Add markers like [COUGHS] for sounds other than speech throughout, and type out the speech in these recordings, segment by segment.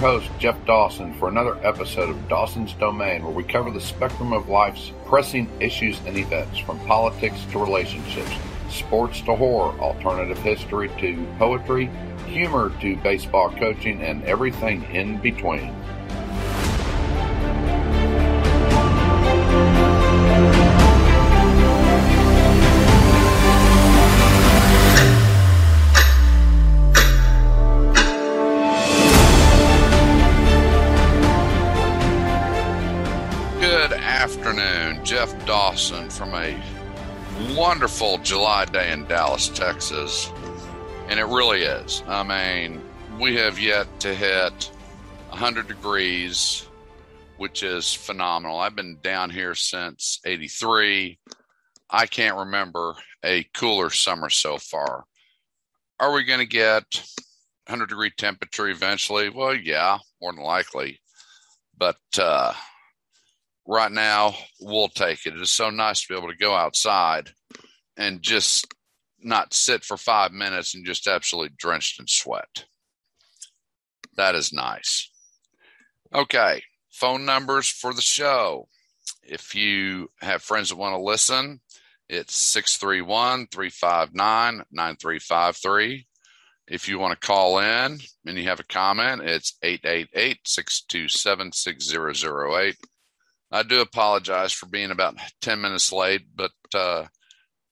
Host, Jeff Dawson, for another episode of Dawson's Domain, where we cover the spectrum of life's pressing issues and events, from politics to relationships, sports to horror, alternative history to poetry, humor to baseball coaching, and everything in between. Dawson from a wonderful July day in Dallas, Texas. And it really is. I mean, we have yet to hit 100 degrees, which is phenomenal. I've been down here since 83. I can't remember a cooler summer so far. Are we going to get 100 degree temperature eventually? Well, yeah, more than likely. But uh, right now, we'll take it. It is so nice to be able to go outside and just not sit for five minutes and just absolutely drenched in sweat. That is nice. Okay, phone numbers for the show. If you have friends that want to listen, it's 631 359 9353. If you want to call in and you have a comment, it's 888 627 6008. I do apologize for being about 10 minutes late, but uh,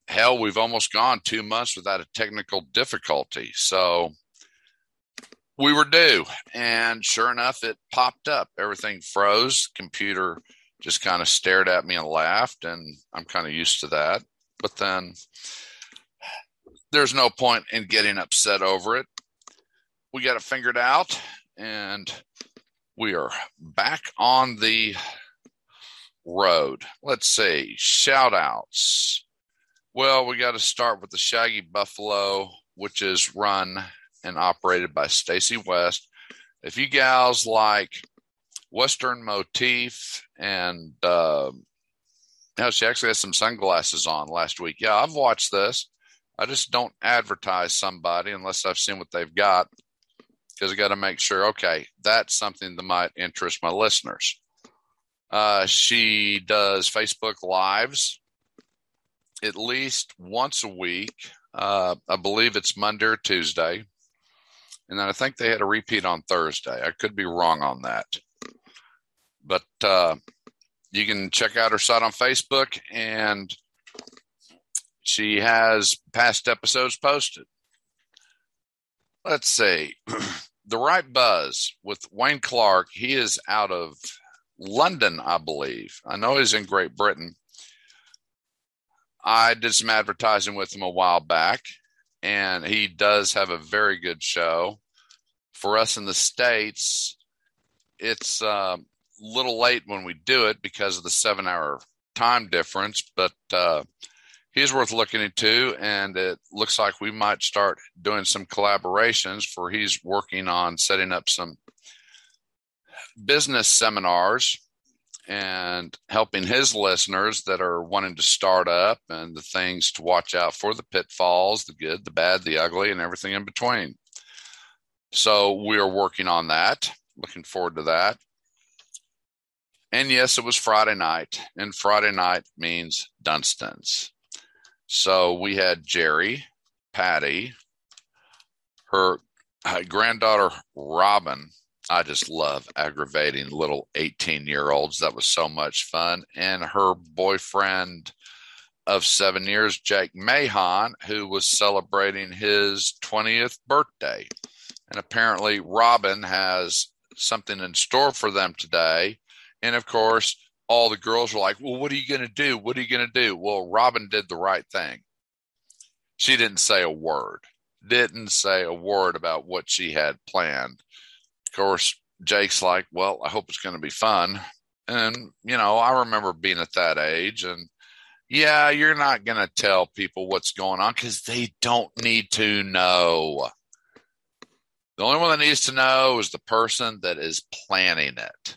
hell, we've almost gone two months without a technical difficulty. So we were due. And sure enough, it popped up. Everything froze. Computer just kind of stared at me and laughed. And I'm kind of used to that. But then there's no point in getting upset over it. We got it figured out and we are back on the road. Let's see, shout outs. Well, we got to start with the Shaggy Buffalo, which is run and operated by Stacy West. If you gals like Western motif and uh, now she actually has some sunglasses on last week. Yeah, I've watched this. I just don't advertise somebody unless I've seen what they've got because I got to make sure, okay, that's something that might interest my listeners. Uh, she does Facebook Lives at least once a week. Uh, I believe it's Monday or Tuesday. And then I think they had a repeat on Thursday. I could be wrong on that. But uh, you can check out her site on Facebook, and she has past episodes posted. Let's see. [CLEARS THROAT] the Right Buzz with Wayne Clark. He is out of London, I believe. I know he's in Great Britain. I did some advertising with him a while back, and he does have a very good show. For us in the States, it's a uh, little late when we do it because of the seven hour time difference, but uh, he's worth looking into. And it looks like we might start doing some collaborations for he's working on setting up some business seminars and helping his listeners that are wanting to start up and the things to watch out for the pitfalls, the good, the bad, the ugly, and everything in between. So we are working on that. Looking forward to that. And yes, it was Friday night, and Friday night means Dunston's. So we had Jerry, Patty, her granddaughter Robin, I just love aggravating little 18 year olds. That was so much fun. And her boyfriend of seven years, Jake Mahon, who was celebrating his 20th birthday. And apparently, Robin has something in store for them today. And of course, all the girls were like, Well, what are you going to do? What are you going to do? Well, Robin did the right thing. She didn't say a word, didn't say a word about what she had planned of course, Jake's like, well, I hope it's going to be fun. And, you know, I remember being at that age and, yeah, you're not going to tell people what's going on because they don't need to know. The only one that needs to know is the person that is planning it.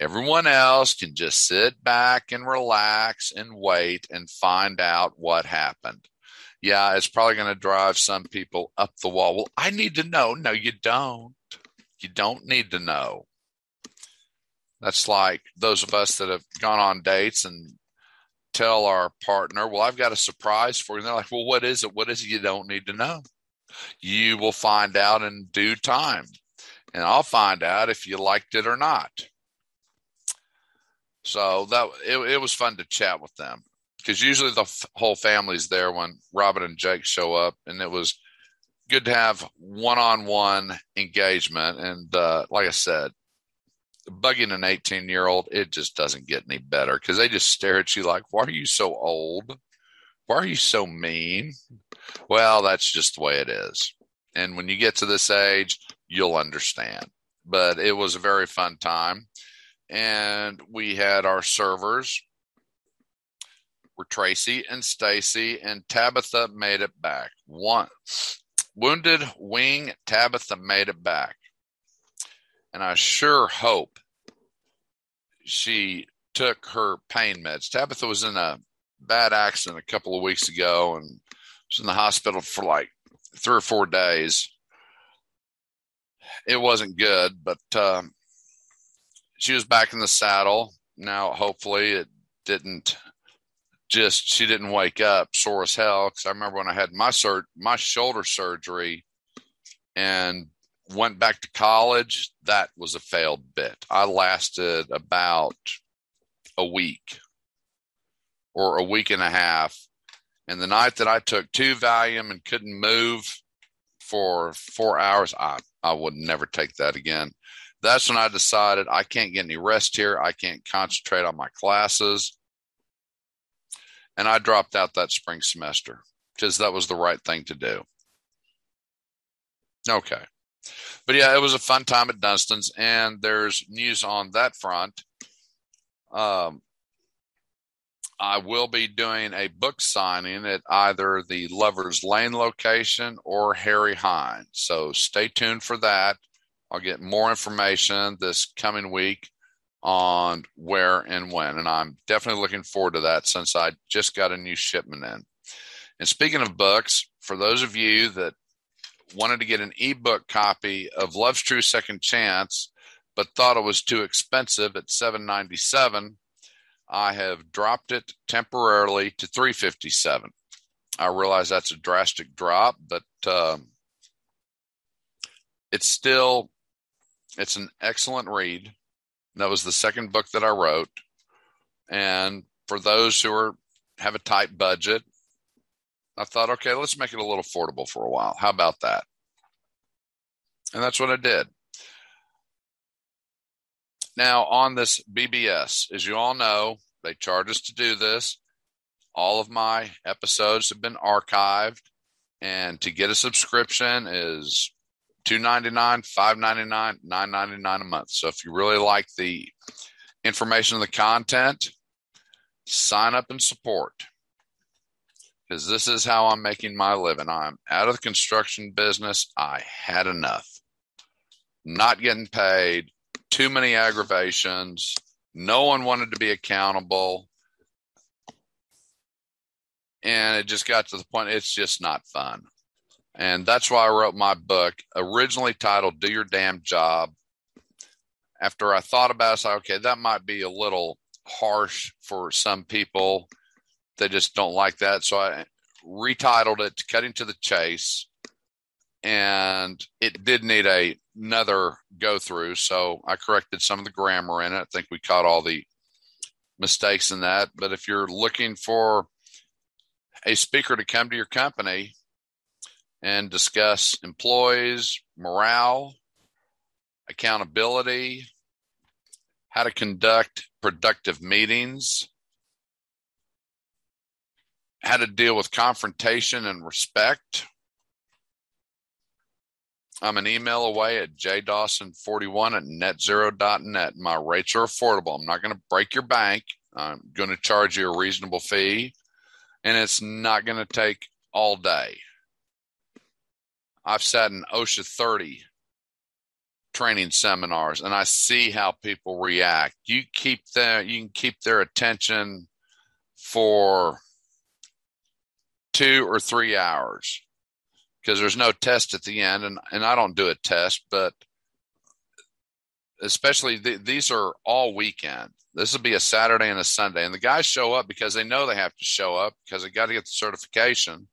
Everyone else can just sit back and relax and wait and find out what happened. Yeah, it's probably going to drive some people up the wall. Well, I need to know. No, you don't. You don't need to know. That's like those of us that have gone on dates and tell our partner, Well, I've got a surprise for you. And they're like, Well, what is it? What is it you don't need to know? You will find out in due time. And I'll find out if you liked it or not. So that it, it was fun to chat with them because usually the f- whole family's there when Robin and Jake show up, and it was good to have one-on-one engagement. And uh, like I said, bugging an 18 year old, it just doesn't get any better because they just stare at you like, why are you so old? Why are you so mean? Well, that's just the way it is. And when you get to this age, you'll understand. But it was a very fun time. And we had our servers were Tracy and Stacy, and Tabitha made it back. One wounded wing Tabitha made it back. And I sure hope she took her pain meds. Tabitha was in a bad accident a couple of weeks ago and was in the hospital for like three or four days. It wasn't good, but um, she was back in the saddle. Now, hopefully, it didn't just she didn't wake up sore as hell. Because I remember when I had my sur- my shoulder surgery and went back to college, that was a failed bit. I lasted about a week or a week and a half. And the night that I took two Valium and couldn't move for four hours, I, I would never take that again. That's when I decided I can't get any rest here. I can't concentrate on my classes. And I dropped out that spring semester because that was the right thing to do. Okay. But yeah, it was a fun time at Dunston's, and there's news on that front. Um, I will be doing a book signing at either the Lover's Lane location or Harry Hines. So stay tuned for that. I'll get more information this coming week on where and when. And I'm definitely looking forward to that since I just got a new shipment in. And speaking of books, for those of you that wanted to get an ebook copy of Love's True Second Chance, but thought it was too expensive at 797 I have dropped it temporarily to 357. I realize that's a drastic drop, but um, it's still it's an excellent read. That was the second book that I wrote, and for those who are have a tight budget, I thought, okay, let's make it a little affordable for a while. How about that? And that's what I did. Now, on this BBS, as you all know, they charge us to do this. All of my episodes have been archived, and to get a subscription is two ninety nine, five ninety nine, nine ninety nine a month. So if you really like the information and the content, sign up and support because this is how I'm making my living. I'm out of the construction business. I had enough. Not getting paid, too many aggravations. No one wanted to be accountable. And it just got to the point, it's just not fun. And that's why I wrote my book, originally titled Do Your Damn Job. After I thought about it, I said, okay, that might be a little harsh for some people. They just don't like that. So I retitled it Cutting to the Chase and it did need a another go through. So I corrected some of the grammar in it. I think we caught all the mistakes in that. But if you're looking for a speaker to come to your company and discuss employees, morale, accountability, how to conduct productive meetings, how to deal with confrontation and respect I'm an email away at jdawson41 at netzero.net. My rates are affordable. I'm not going to break your bank. I'm going to charge you a reasonable fee, and it's not going to take all day. I've sat in OSHA 30 training seminars, and I see how people react. You keep them, you can keep their attention for two or three hours because there's no test at the end and, and I don't do a test, but especially th- these are all weekend. This will be a Saturday and a Sunday, and the guys show up because they know they have to show up because they got to get the certification,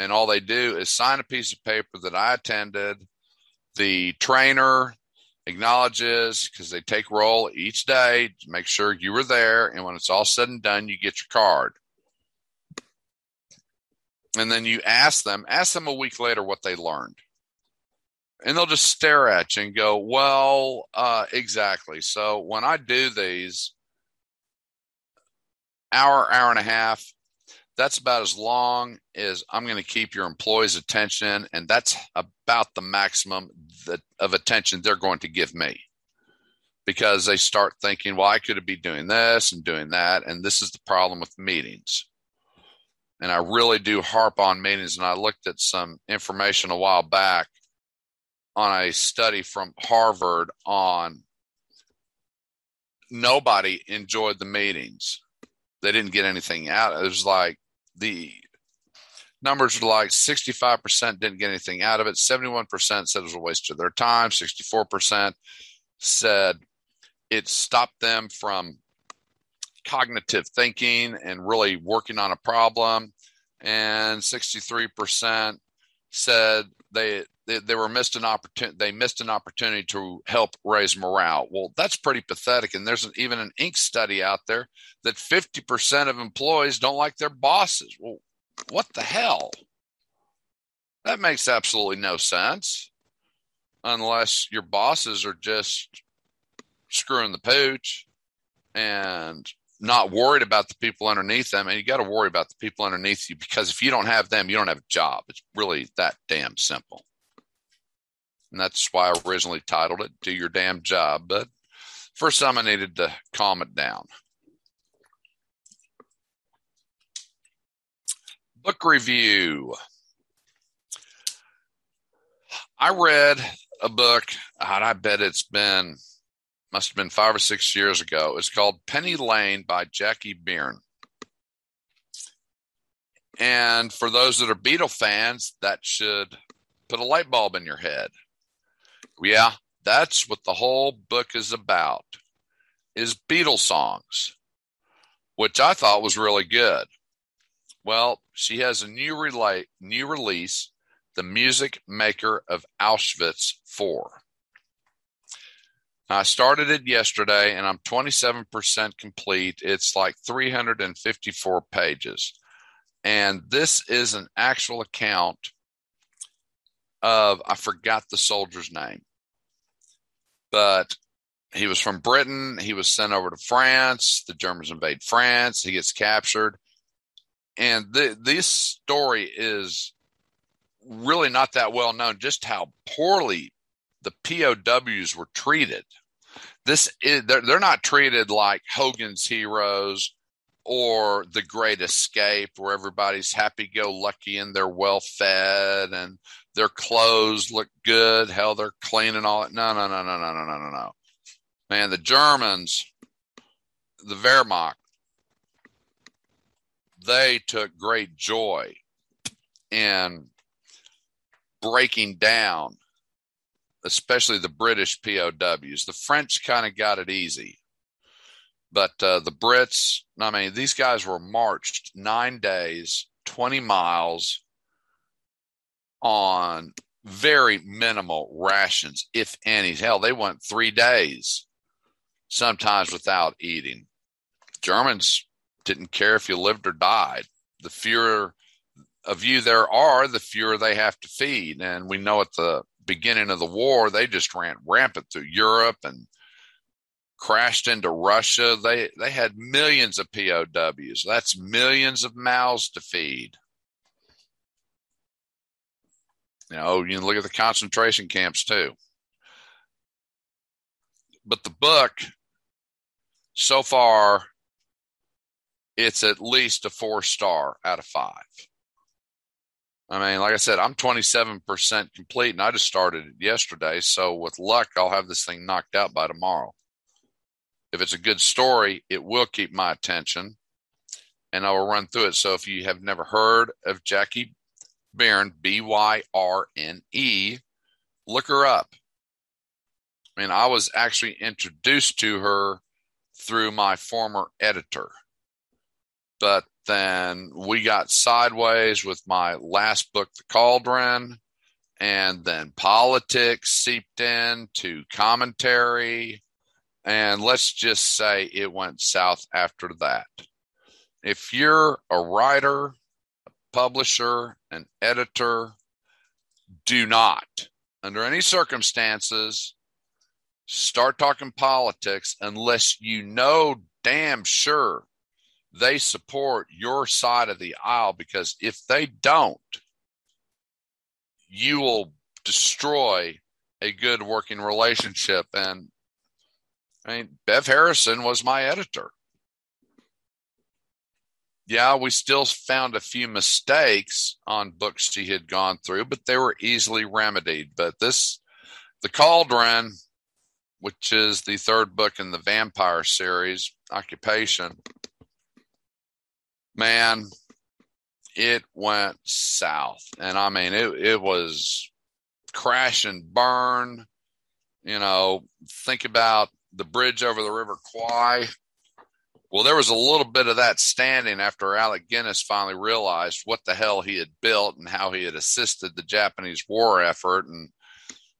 and all they do is sign a piece of paper that I attended. The trainer acknowledges because they take roll each day to make sure you were there, and when it's all said and done, you get your card. And then you ask them, ask them a week later what they learned and they'll just stare at you and go, "Well, uh, exactly." So when I do these hour, hour and a half, that's about as long as I'm going to keep your employees' attention, and that's about the maximum that, of attention they're going to give me because they start thinking, "Well, I could be doing this and doing that," and this is the problem with meetings. And I really do harp on meetings, and I looked at some information a while back on a study from Harvard on nobody enjoyed the meetings. They didn't get anything out. It was like the numbers were like 65% didn't get anything out of it. 71% said it was a waste of their time. 64% said it stopped them from cognitive thinking and really working on a problem. And 63% said they they, they were missed an opportunity they missed an opportunity to help raise morale. Well that's pretty pathetic and there's an, even an inc study out there that 50% of employees don't like their bosses. Well what the hell? That makes absolutely no sense unless your bosses are just screwing the pooch and not worried about the people underneath them and you got to worry about the people underneath you because if you don't have them you don't have a job. It's really that damn simple and that's why I originally titled it Do Your Damn Job. But first time I needed to calm it down. Book review. I read a book, and I bet it's been, must have been five or six years ago. It's called Penny Lane by Jackie Byrne. And for those that are Beatle fans, that should put a light bulb in your head. Yeah, that's what the whole book is about. Is Beatles songs, which I thought was really good. Well, she has a new relate, new release, The Music Maker of Auschwitz 4. I started it yesterday and I'm 27% complete. It's like 354 pages. And this is an actual account of, I forgot the soldier's name but he was from Britain. He was sent over to France. The Germans invade France. He gets captured. And this story is really not that well known, just how poorly the POWs were treated. This is, they're, they're not treated like Hogan's Heroes or The Great Escape, where everybody's happy go lucky and they're well fed and their clothes look good. Hell, they're clean and all that. No, no, no, no, no, no, no, no, no. Man, the Germans, the Wehrmacht, they took great joy in breaking down, especially the British POWs. The French kind of got it easy. But uh, the Brits, I mean, these guys were marched nine days, 20 miles on very minimal rations, if any. Hell, they went three days, sometimes without eating. Germans didn't care if you lived or died. The fewer of you there are, the fewer they have to feed. And we know at the beginning of the war, they just ran rampant through Europe and crashed into Russia. They they had millions of POWs. That's millions of mouths to feed. You know, oh, you can look at the concentration camps too. But the book, so far, it's at least a four star out of five. I mean, like I said, I'm 27% complete and I just started it yesterday. So with luck, I'll have this thing knocked out by tomorrow. If it's a good story, it will keep my attention and I will run through it. So if you have never heard of Jackie Byrne, B Y R N E. Look her up. I mean, I was actually introduced to her through my former editor. But then we got sideways with my last book, The Cauldron, and then politics seeped in to commentary. And let's just say it went south after that. If you're a writer, a publisher, an editor, do not, under any circumstances, start talking politics unless you know damn sure they support your side of the aisle because if they don't, you will destroy a good working relationship. And I mean, Bev Harrison was my editor. Yeah, we still found a few mistakes on books she had gone through, but they were easily remedied. But this, The Cauldron, which is the third book in the vampire series, Occupation, man, it went south. And I mean, it, it was crash and burn. You know, think about the bridge over the River Kwai. Well, there was a little bit of that standing after Alec Guinness finally realized what the hell he had built and how he had assisted the Japanese war effort. And,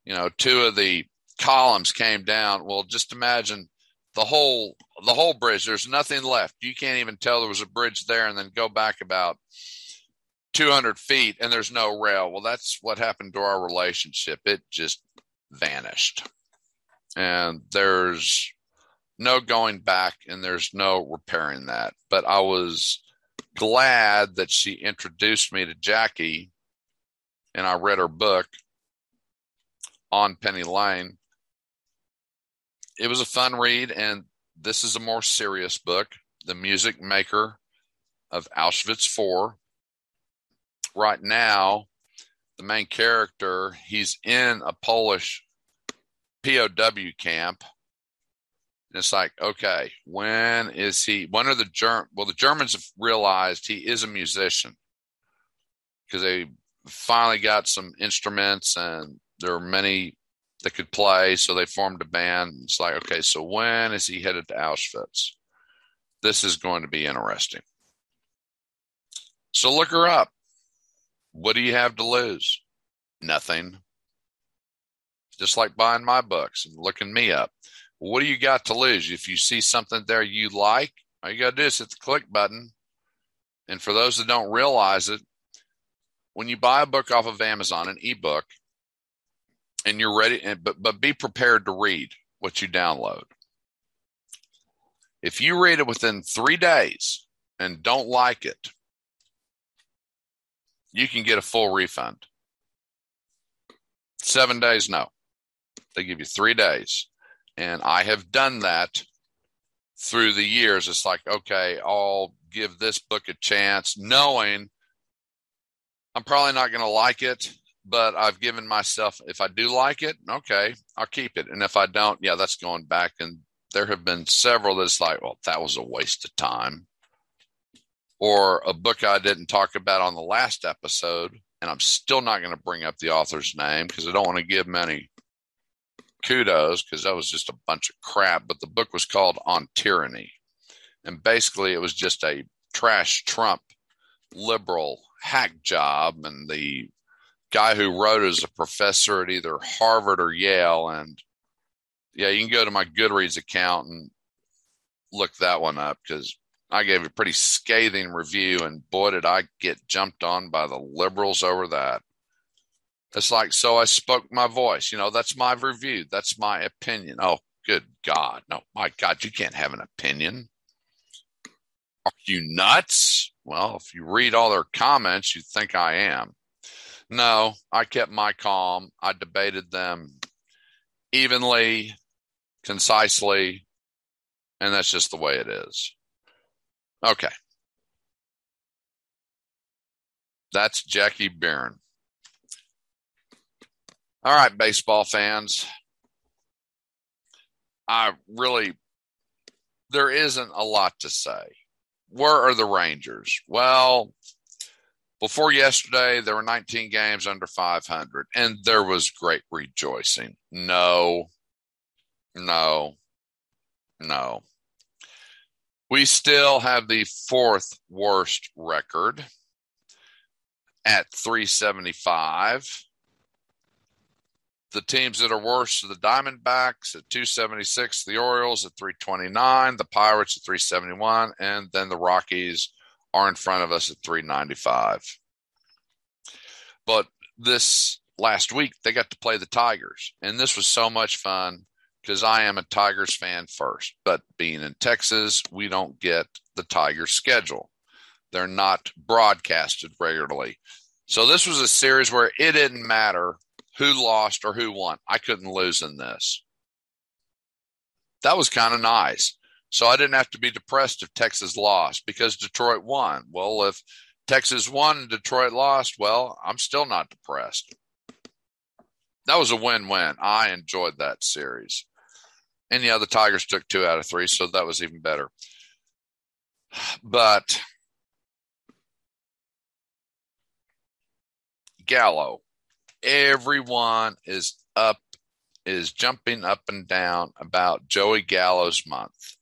you know, two of the columns came down. Well, just imagine the whole the whole bridge. There's nothing left. You can't even tell there was a bridge there, and then go back about 200 feet, and there's no rail. Well, that's what happened to our relationship. It just vanished, and there's no going back, and there's no repairing that. But I was glad that she introduced me to Jackie, and I read her book on Penny Lane it was a fun read, and this is a more serious book. The Music Maker of Auschwitz 4. Right now, the main character, he's in a Polish POW camp. And it's like, okay, when is he? When are the Germ? Well, the Germans have realized he is a musician because they finally got some instruments, and there are many that could play. So they formed a band. It's like, okay, so when is he headed to Auschwitz? This is going to be interesting. So look her up. What do you have to lose? Nothing. Just like buying my books and looking me up. What do you got to lose? If you see something there you like, all you got to do is hit the click button. And for those that don't realize it, when you buy a book off of Amazon, an ebook, and you're ready and, but but be prepared to read what you download if you read it within three days and don't like it you can get a full refund seven days no they give you three days and i have done that through the years it's like okay i'll give this book a chance knowing i'm probably not going to like it but I've given myself, if I do like it, okay, I'll keep it. And if I don't, yeah, that's going back. And there have been several that's like, well, that was a waste of time. Or a book I didn't talk about on the last episode, and I'm still not going to bring up the author's name because I don't want to give many kudos because that was just a bunch of crap. But the book was called On Tyranny. And basically, it was just a trash Trump liberal hack job. And the guy who wrote is a professor at either Harvard or Yale. And yeah, you can go to my Goodreads account and look that one up because I gave a pretty scathing review, and boy, did I get jumped on by the liberals over that. It's like, so I spoke my voice. You know, that's my review. That's my opinion. Oh, good God. No, my God, you can't have an opinion. Are you nuts? Well, if you read all their comments, you'd think I am. No, I kept my calm. I debated them evenly, concisely, and that's just the way it is. Okay. That's Jackie Byrne. All right, baseball fans. I really, there isn't a lot to say. Where are the Rangers? Well, before yesterday, there were 19 games under 500, and there was great rejoicing. No, No. No. We still have the fourth worst record at 375. The teams that are worse are the Diamondbacks at 276, the Orioles at 329, the Pirates at 371, and then the Rockies are in front of us at 395. But this last week, they got to play the Tigers, and this was so much fun because I am a Tigers fan first. But being in Texas, we don't get the Tigers schedule. They're not broadcasted regularly. So this was a series where it didn't matter who lost or who won. I couldn't lose in this. That was kind of nice. So I didn't have to be depressed if Texas lost because Detroit won. Well, if Texas won and Detroit lost, well, I'm still not depressed. That was a win win. I enjoyed that series. And yeah, the Tigers took two out of three, so that was even better. But Gallo, everyone is up, is jumping up and down about Joey Gallo's month.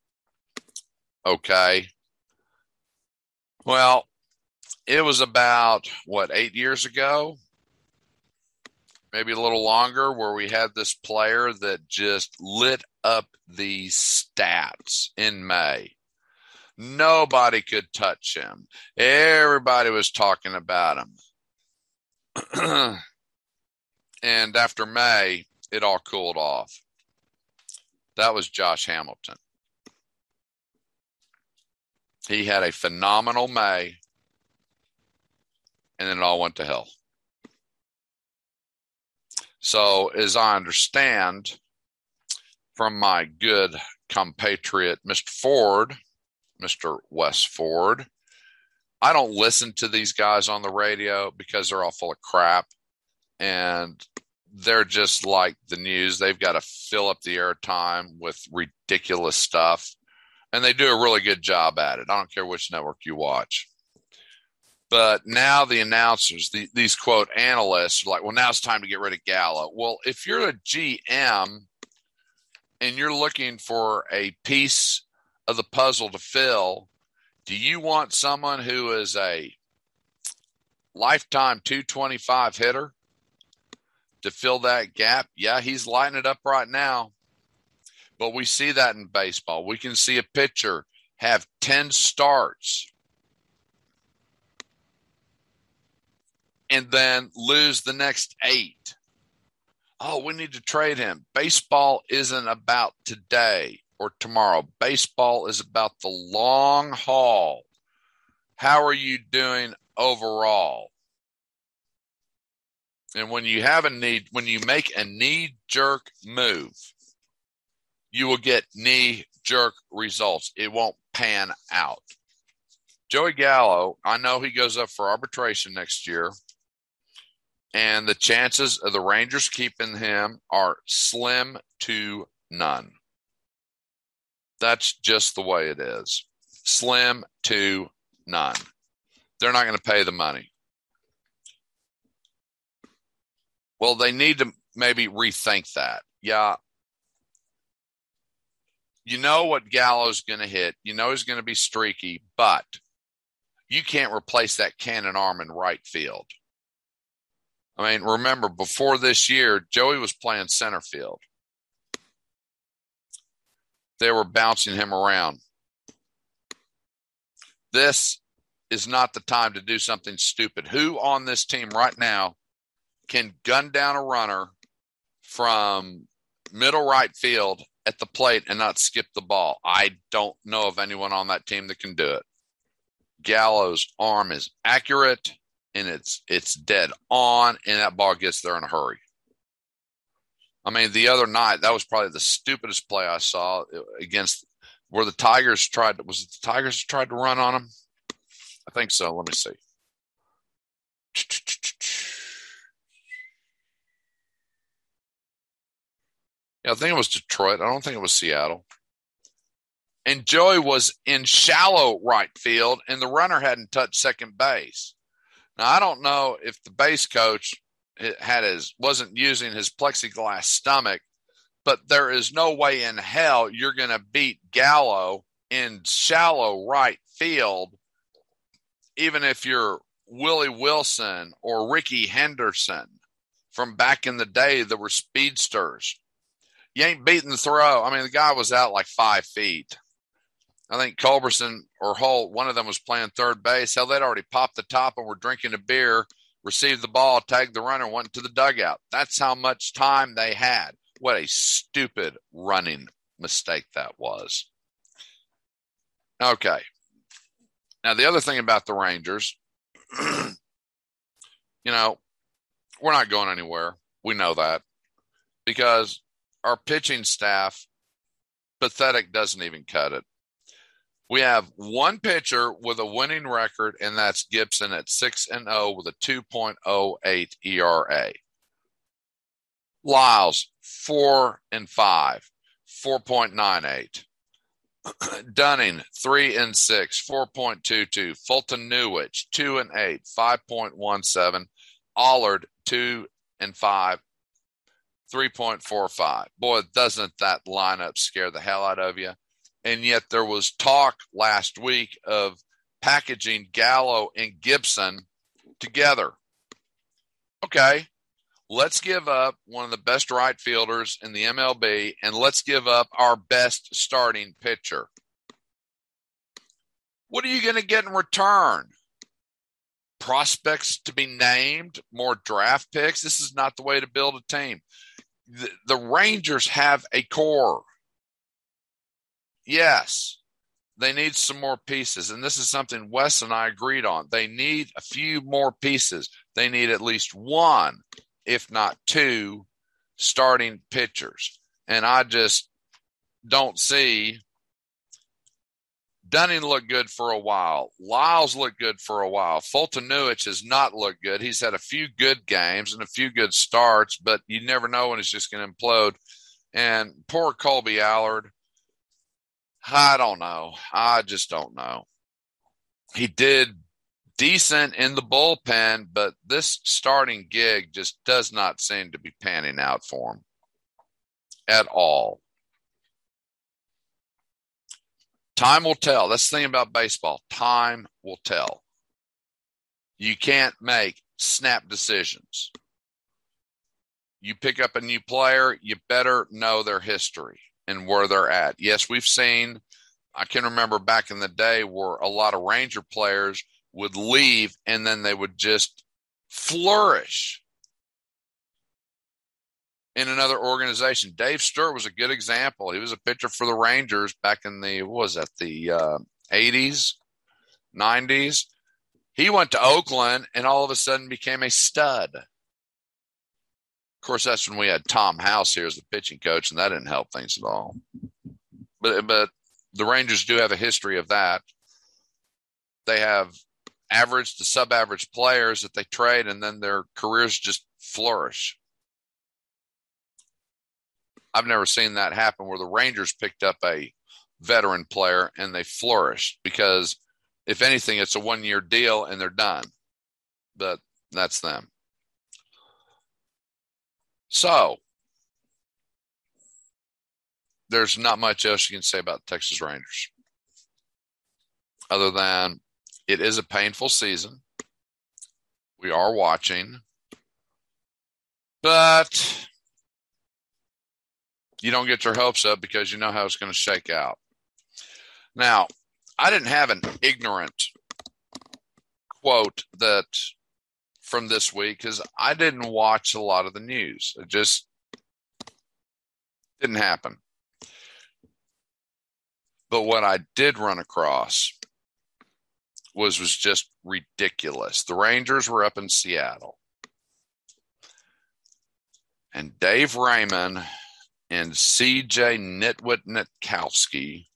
Okay. Well, it was about what, eight years ago? Maybe a little longer, where we had this player that just lit up these stats in May. Nobody could touch him. Everybody was talking about him. [CLEARS THROAT] and after May, it all cooled off. That was Josh Hamilton. He had a phenomenal May, and then it all went to hell. So, as I understand, from my good compatriot, Mr. Ford, Mr. Wes Ford. I don't listen to these guys on the radio because they're all full of crap and they're just like the news. They've got to fill up the airtime with ridiculous stuff and they do a really good job at it. I don't care which network you watch. But now the announcers, the, these quote analysts, are like, well, now it's time to get rid of Gallo. Well, if you're a GM and you're looking for a piece of the puzzle to fill, do you want someone who is a lifetime 225 hitter to fill that gap? Yeah, he's lighting it up right now. But we see that in baseball. We can see a pitcher have 10 starts and then lose the next eight oh, we need to trade him. Baseball isn't about today or tomorrow. Baseball is about the long haul. How are you doing overall? And when you have a need, when you make a knee jerk move, you will get knee jerk results. It won't pan out. Joey Gallo, I know he goes up for arbitration next year and the chances of the Rangers keeping him are slim to none. That's just the way it is. Slim to none. They're not going to pay the money. Well, they need to maybe rethink that. Yeah. You know what Gallo's going to hit. You know he's going to be streaky, but you can't replace that cannon arm in right field. I mean, remember before this year, Joey was playing center field. They were bouncing him around. This is not the time to do something stupid. Who on this team right now can gun down a runner from middle right field at the plate and not skip the ball? I don't know of anyone on that team that can do it. Gallo's arm is accurate and it's it's dead on, and that ball gets there in a hurry. I mean, the other night that was probably the stupidest play I saw against where the Tigers tried. Was it the Tigers tried to run on him? I think so. Let me see. Yeah, I think it was Detroit. I don't think it was Seattle. And Joey was in shallow right field, and the runner hadn't touched second base. Now I don't know if the base coach had his wasn't using his plexiglass stomach, but there is no way in hell you're going to beat Gallo in shallow right field, even if you're Willie Wilson or Rickey Henderson from back in the day that were speedsters. You ain't beating the throw. I mean, the guy was out like five feet. I think Culberson or Holt, one of them was playing third base. Hell, they'd already popped the top and were drinking a beer, received the ball, tagged the runner, went to the dugout. That's how much time they had. What a stupid running mistake that was. Okay. Now, the other thing about the Rangers, [CLEARS THROAT] you know, we're not going anywhere. We know that because our pitching staff, pathetic, doesn't even cut it. We have one pitcher with a winning record, and that's Gibson at 6 and 0 with a 2.08 ERA. Lyles, 4 and 5, 4.98. [CLEARS THROAT] Dunning, 3 and 6, 4.22. Foltynewicz, 2 and 8, 5.17. Allard, 2 and 5, 3.45. Boy, doesn't that lineup scare the hell out of you? And yet there was talk last week of packaging Gallo and Gibson together. Okay, let's give up one of the best right fielders in the MLB and let's give up our best starting pitcher. What are you going to get in return? Prospects to be named, more draft picks. This is not the way to build a team. The, Rangers have a core. Yes, they need some more pieces. And this is something Wes and I agreed on. They need a few more pieces. They need at least one if not two, starting pitchers. And I just don't see Dunning looked good for a while. Lyles looked good for a while. Foltynewicz has not looked good. He's had a few good games and a few good starts, but you never know when it's just going to implode. And poor Kolby Allard, I don't know. I just don't know. He did decent in the bullpen, but this starting gig just does not seem to be panning out for him at all. Time will tell. That's the thing about baseball. Time will tell. You can't make snap decisions. You pick up a new player, you better know their history and where they're at. Yes, we've seen, I can remember back in the day where a lot of Ranger players – would leave and then they would just flourish in another organization. Dave Stewart was a good example. He was a pitcher for the Rangers back in the was that the uh, 80s, 90s. He went to Oakland and all of a sudden became a stud. Of course, that's when we had Tom House here as the pitching coach, and that didn't help things at all. But but the Rangers do have a history of that. They have average to sub average players that they trade and then their careers just flourish. I've never seen that happen where the Rangers picked up a veteran player and they flourished because if anything, it's a one year deal and they're done. But that's them. So there's not much else you can say about the Texas Rangers other than it is a painful season. We are watching, but you don't get your hopes up because you know how it's going to shake out. Now, I didn't have an ignorant quote that from this week because I didn't watch a lot of the news. It just didn't happen. But what I did run across was was just ridiculous. The Rangers were up in Seattle. And Dave Raymond and CJ Nitwit Nitkowski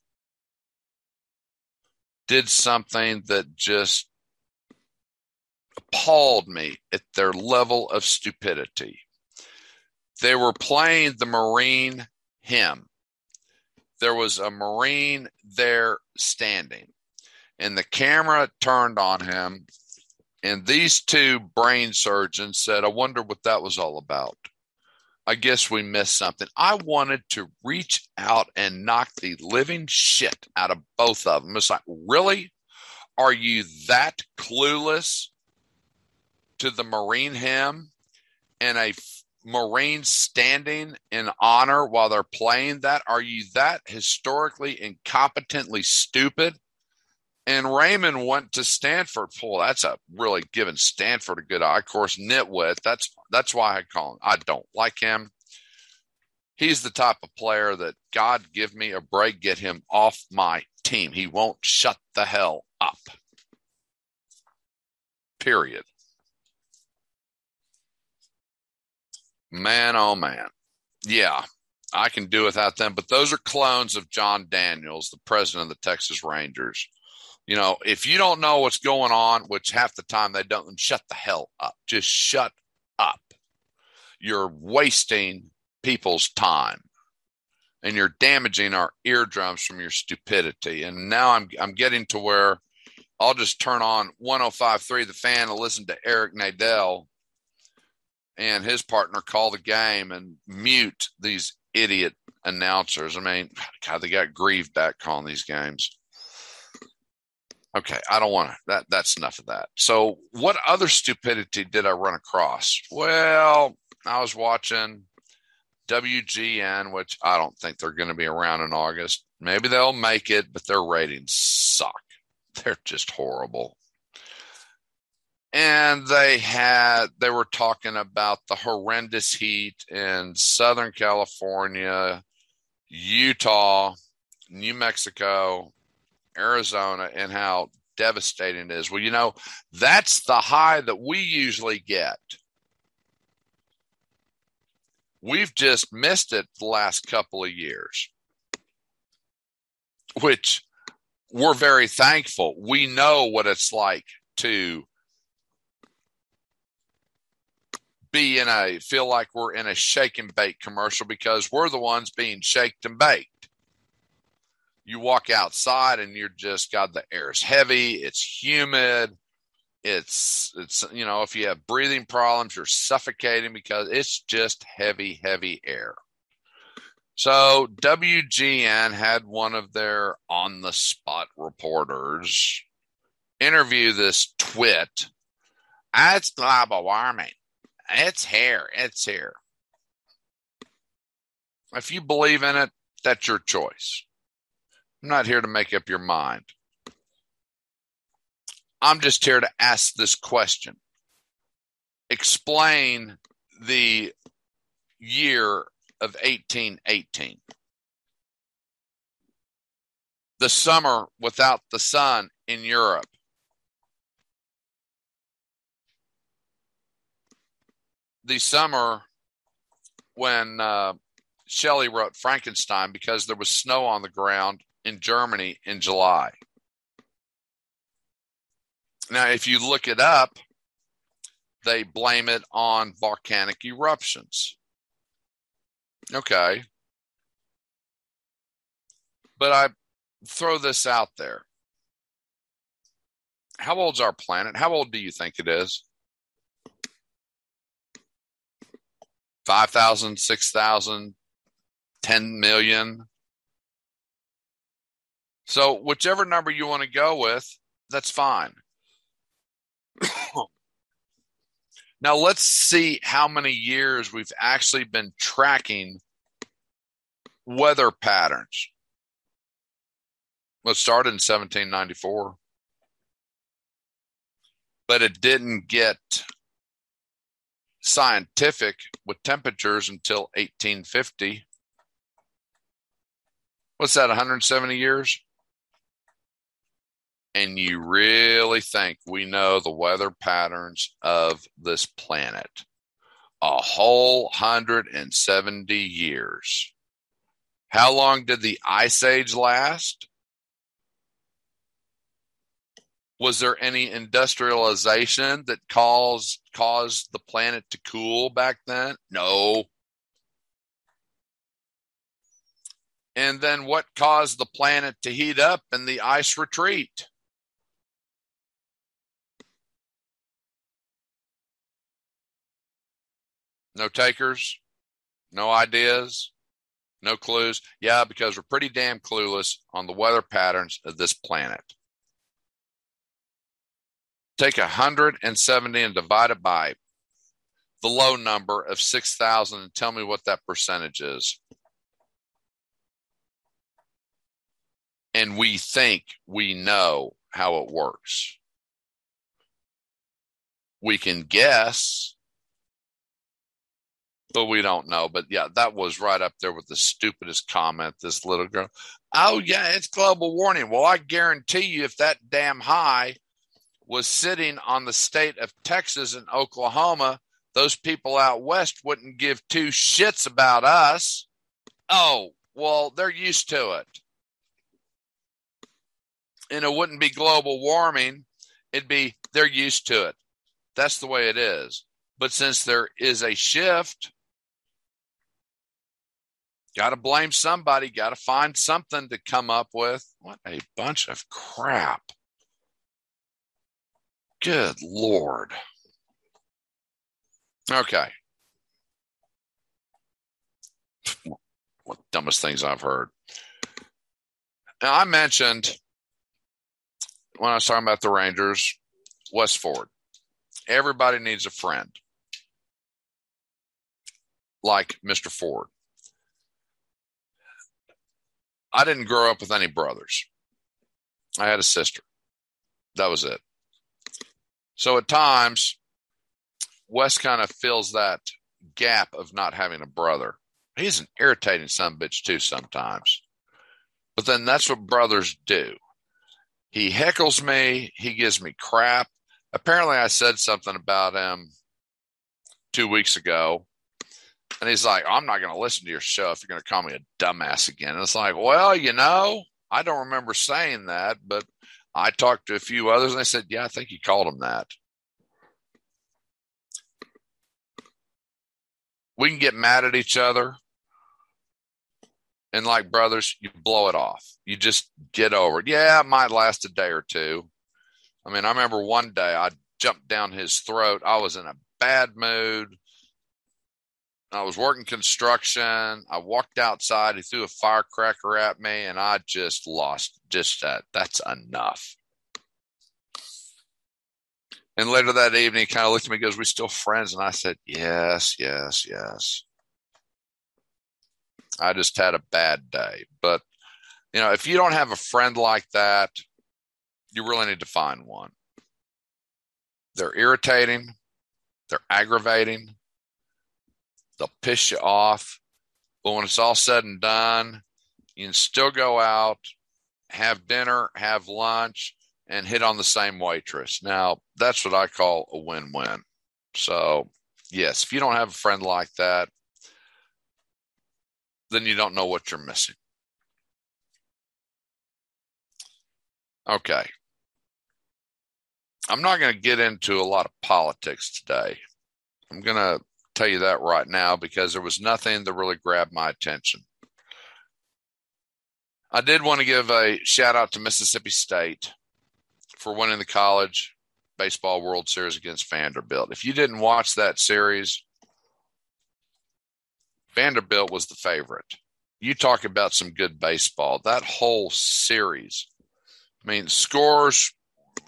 did something that just appalled me at their level of stupidity. They were playing the Marine hymn. There was a Marine there standing and the camera turned on him and these two brain surgeons said i wonder what that was all about I guess we missed something. I wanted to reach out and knock the living shit out of both of them. It's like, really? Are you that clueless to the Marine hymn and a Marine standing in honor while they're playing that? Are you that historically incompetently stupid? And Raymond went to Stanford. Well, that's a really giving Stanford a good eye. Of course, nitwit. That's that's why I call him. I don't like him. He's the type of player that God give me a break, get him off my team. He won't shut the hell up. Period. Man, oh man. Yeah, I can do without them, but those are clones of Jon Daniels, the president of the Texas Rangers. You know, if you don't know what's going on, which half the time they don't, shut the hell up. Just shut up. You're wasting people's time and you're damaging our eardrums from your stupidity. And now I'm I'm getting to where I'll just turn on 105.3 the fan and listen to Eric Nadel and his partner call the game and mute these idiot announcers. I mean, God, they got grieved back calling these games. Okay, I don't want to. That that's enough of that. So, what other stupidity did I run across? Well, I was watching WGN, which I don't think they're going to be around in August. Maybe they'll make it, but their ratings suck. [LAUGHS] They're just horrible and they had they were talking about the horrendous heat in southern california utah new mexico arizona and how devastating it is. Well you know that's the high that we usually get. We've just missed it the last couple of years which we're very thankful. We know what it's like to be in a feel like we're in a shake and bake commercial because we're the ones being shaked and baked. You walk outside and you're just got the air is heavy, it's humid, it's it's you know if you have breathing problems you're suffocating because it's just heavy heavy air. So WGN had one of their on the spot reporters interview this twit. It's global warming. It's here. It's here. If you believe in it, that's your choice. I'm not here to make up your mind. I'm just here to ask this question. Explain the year of 1818. The summer without the sun in Europe. the summer when uh, Shelley wrote Frankenstein because there was snow on the ground in Germany in July. Now, if you look it up, they blame it on volcanic eruptions. Okay. But I throw this out there. How old's our planet? How old do you think it is? 5,000, 6,000, 10 million. So, whichever number you want to go with, that's fine. [COUGHS] now, let's see how many years we've actually been tracking weather patterns. Let's start in 1794, but it didn't get scientific with temperatures until 1850. What's that, 170 years? And you really think we know the weather patterns of this planet? A whole 170 years. How long did the Ice Age last? was there any industrialization that caused caused the planet to cool back then? No. And then what caused the planet to heat up and the ice retreat? No takers? No ideas? No clues? Yeah, because we're pretty damn clueless on the weather patterns of this planet. Take 170 and divide it by the low number of 6,000 and tell me what that percentage is. And we think we know how it works. We can guess, but we don't know. But yeah, that was right up there with the stupidest comment. This little girl, oh, yeah, it's global warming. Well, I guarantee you, if that damn high was sitting on the state of Texas and Oklahoma, those people out west wouldn't give two shits about us. Oh, well, they're used to it. And it wouldn't be global warming, it'd be they're used to it. That's the way it is. But since there is a shift, got to blame somebody, got to find something to come up with. What a bunch of crap. Good Lord. Okay. What dumbest things I've heard. Now, I mentioned when I was talking about the Rangers, Wes Ford. Everybody needs a friend like Mr. Ford. I didn't grow up with any brothers. I had a sister. That was it. So at times, Wes kind of fills that gap of not having a brother. He's an irritating son bitch too sometimes. But then that's what brothers do. He heckles me, he gives me crap. Apparently I said something about him two weeks ago. And he's like, I'm not going to listen to your show if you're going to call me a dumbass again. And it's like, well, you know, I don't remember saying that, but I talked to a few others and they said, yeah, I think you called him that. We can get mad at each other. And like brothers, you blow it off. You just get over it. Yeah, it might last a day or two. I mean, I remember one day I jumped down his throat. I was in a bad mood. I was working construction. I walked outside. He threw a firecracker at me, and I just lost just that. That's enough. And later that evening, he kind of looked at me and goes, We still friends? And I said, Yes, yes, yes. I just had a bad day. But, you know, if you don't have a friend like that, you really need to find one. They're irritating, they're aggravating, they'll piss you off. But when it's all said and done, you can still go out, have dinner, have lunch, and hit on the same waitress. Now, that's what I call a win win. So, yes, if you don't have a friend like that, then you don't know what you're missing. Okay. I'm not going to get into a lot of politics today. I'm going to tell you that right now because there was nothing that really grabbed my attention. I did want to give a shout out to Mississippi State for winning the college baseball World Series against Vanderbilt. If you didn't watch that series, Vanderbilt was the favorite. You talk about some good baseball. That whole series, I mean, scores,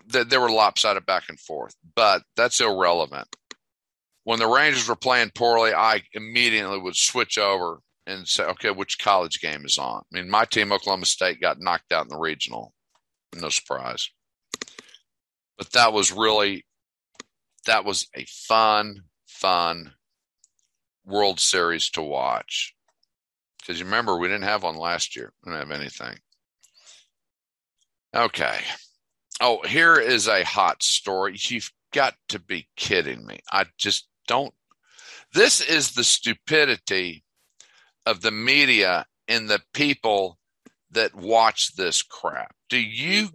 that they were lopsided back and forth, but that's irrelevant. When the Rangers were playing poorly, I immediately would switch over and say, okay, which college game is on? I mean, my team, Oklahoma State, got knocked out in the regional. No surprise. But that was really, that was a fun, fun World Series to watch. Because you remember, we didn't have one last year. We didn't have anything. Okay. Oh, here is a hot story. You've got to be kidding me. I just don't. This is the stupidity of the media and the people that watch this crap. Do you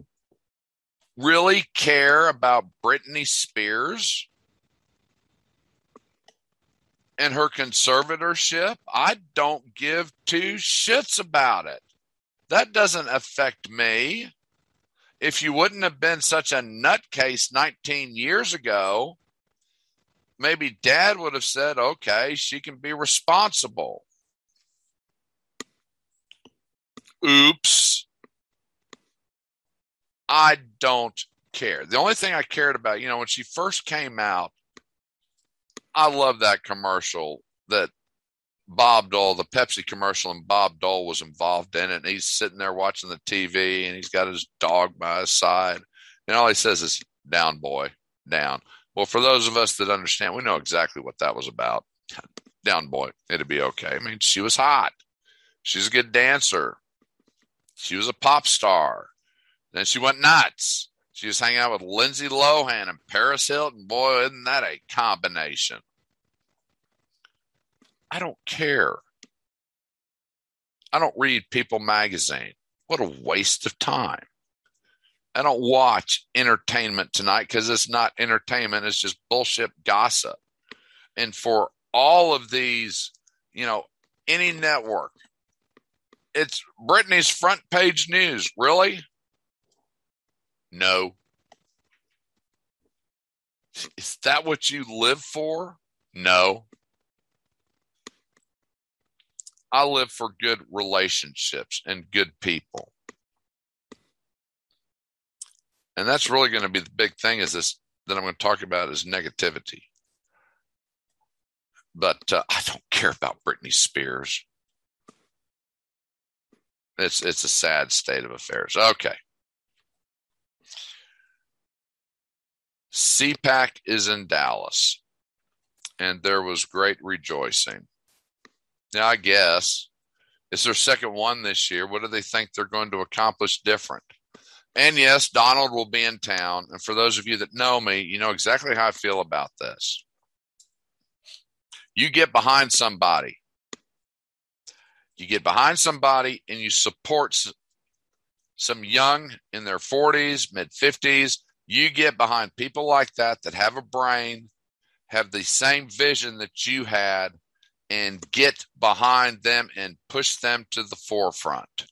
really care about Britney Spears and her conservatorship? I don't give two shits about it. That doesn't affect me. If you wouldn't have been such a nutcase 19 years ago, maybe dad would have said, okay, she can be responsible. Oops. I don't care. The only thing I cared about, you know, when she first came out, I love that commercial that Bob Dole, the Pepsi commercial, and Bob Dole was involved in it. And he's sitting there watching the TV and he's got his dog by his side. And all he says is, down, boy, down. Well, for those of us that understand, we know exactly what that was about. Down, boy, it'd be okay. I mean, she was hot. She's a good dancer. She was a pop star. Then she went nuts. She was hanging out with Lindsay Lohan and Paris Hilton. Boy, isn't that a combination? I don't care. I don't read People magazine. What a waste of time. I don't watch entertainment tonight because it's not entertainment, it's just bullshit gossip. And for all of these, you know, any network, it's Britney's front page news. Really? No. Is that what you live for? No. I live for good relationships and good people. And that's really going to be the big thing is this that I'm going to talk about is negativity. But uh, I don't care about Britney Spears. It's it's a sad state of affairs. Okay. CPAC is in Dallas, and there was great rejoicing. Now, I guess it's their second one this year. What do they think they're going to accomplish different? And yes, Donald will be in town. And for those of you that know me, you know exactly how I feel about this. You get behind somebody, you get behind somebody and you support some young in their 40s, mid 50s. You get behind people like that that have a brain, have the same vision that you had, and get behind them and push them to the forefront.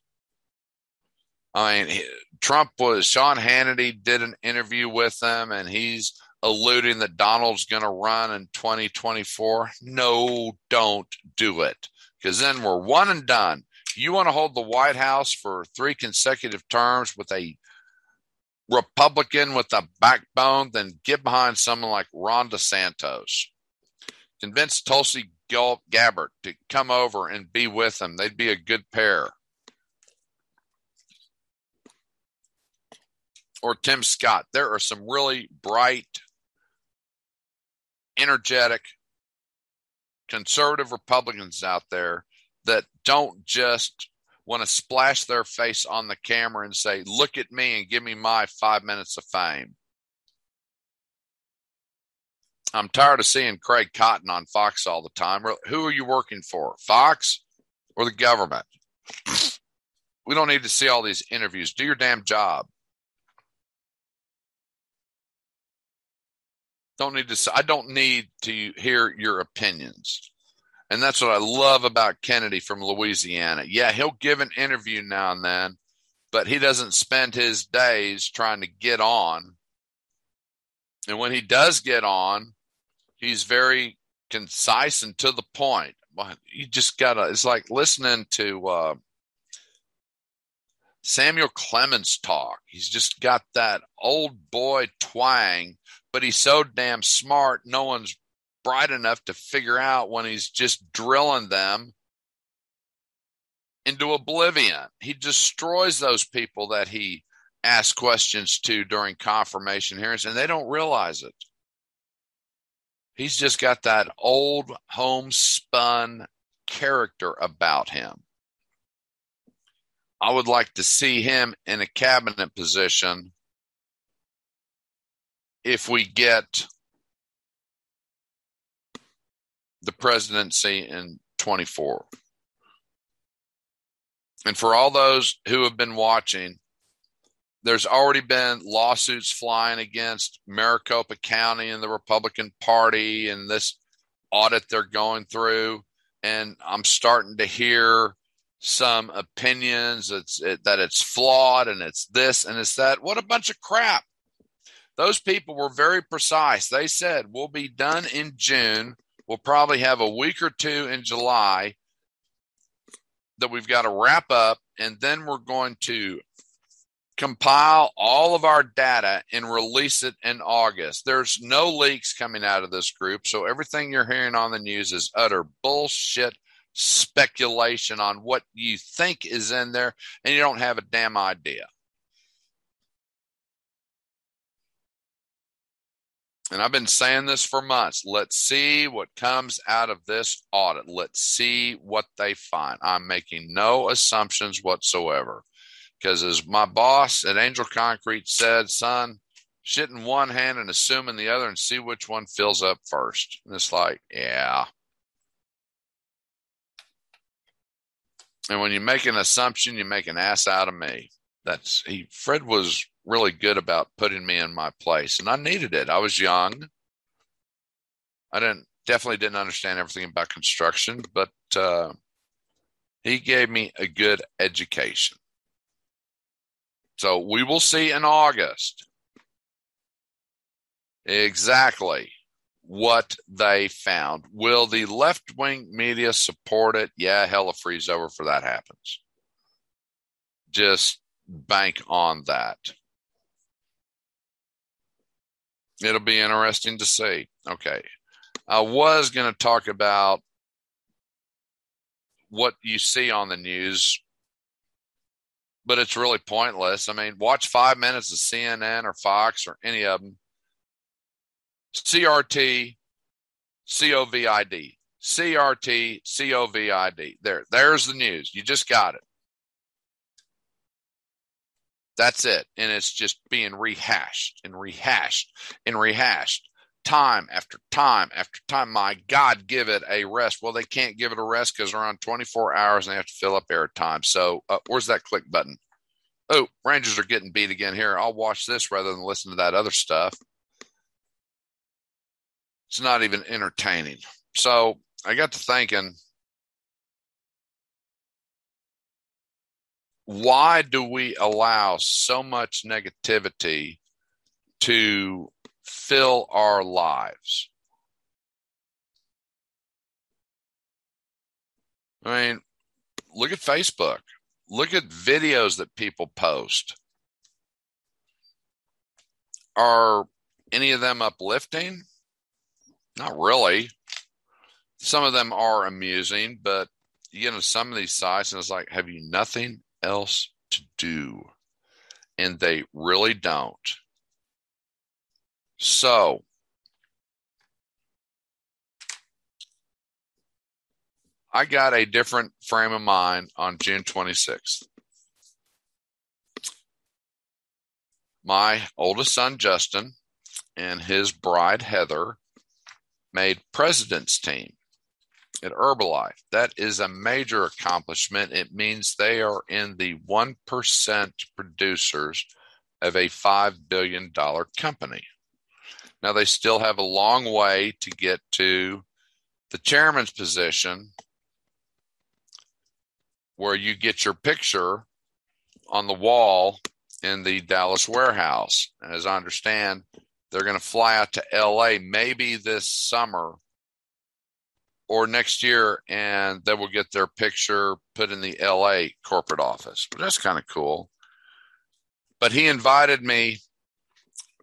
I mean, Trump was Sean Hannity did an interview with them, and he's alluding that Donald's going to run in 2024. No, don't do it because then we're one and done. You want to hold the White House for three consecutive terms with a Republican with a backbone, then get behind someone like Ron DeSantis. Convince Tulsi Gabbard to come over and be with them. They'd be a good pair. Or Tim Scott. There are some really bright, energetic, conservative Republicans out there that don't just want to splash their face on the camera and say, Look at me and give me my five minutes of fame. I'm tired of seeing Craig Cotton on Fox all the time. Who are you working for, Fox or the government? We don't need to see all these interviews. Do your damn job. Don't need to. I don't need to hear your opinions. And that's what I love about Kennedy from Louisiana. Yeah, he'll give an interview now and then, but he doesn't spend his days trying to get on. And when he does get on, he's very concise and to the point. You just gotta. It's like listening to uh, Samuel Clemens talk. He's just got that old boy twang, but he's so damn smart. No one's bright enough to figure out when he's just drilling them into oblivion. He destroys those people that he asks questions to during confirmation hearings, and they don't realize it. He's just got that old homespun character about him. I would like to see him in a cabinet position if we get the presidency in 24. And for all those who have been watching, there's already been lawsuits flying against Maricopa County and the Republican Party and this audit they're going through. And I'm starting to hear some opinions it, that it's flawed and it's this and it's that. What a bunch of crap. Those people were very precise. They said we'll be done in June. We'll probably have a week or two in July that we've got to wrap up, and then we're going to compile all of our data and release it in August. There's no leaks coming out of this group, so everything you're hearing on the news is utter bullshit speculation on what you think is in there, and you don't have a damn idea. And I've been saying this for months. Let's see what comes out of this audit. Let's see what they find. I'm making no assumptions whatsoever. Because as my boss at Angel Concrete said, son, shit in one hand and assume in the other and see which one fills up first. And it's like, yeah. And when you make an assumption, you make an ass out of me. That's he Fred was really good about putting me in my place. And I needed it. I was young. I didn't definitely didn't understand everything about construction, but uh, he gave me a good education. So we will see in August exactly what they found. Will the left wing media support it? Yeah, hell, a freeze over for that happens. Just bank on that it'll be interesting to see. Okay. I was going to talk about what you see on the news, but it's really pointless. I mean, watch five minutes of CNN or Fox or any of them. CRT, COVID. CRT, COVID. There, there's the news. You just got it. That's it. And it's just being rehashed and rehashed and rehashed time after time after time. My God, give it a rest. Well, they can't give it a rest because they're on 24 hours and they have to fill up airtime. So, uh, where's that click button? Oh, Rangers are getting beat again here. I'll watch this rather than listen to that other stuff. It's not even entertaining. So, I got to thinking why do we allow so much negativity to fill our lives? I mean, look at Facebook. Look at videos that people post. Are any of them uplifting? Not really. Some of them are amusing, but you know, some of these sites and it's like, have you nothing else to do. And they really don't. So, I got a different frame of mind on June 26th. My oldest son, Justin, and his bride, Heather, made president's team at Herbalife. That is a major accomplishment. It means they are in the 1% producers of a $5 billion company. Now, they still have a long way to get to the chairman's position where you get your picture on the wall in the Dallas warehouse. As I understand, they're going to fly out to LA maybe this summer or next year and they will get their picture put in the LA corporate office. But that's kind of cool. But he invited me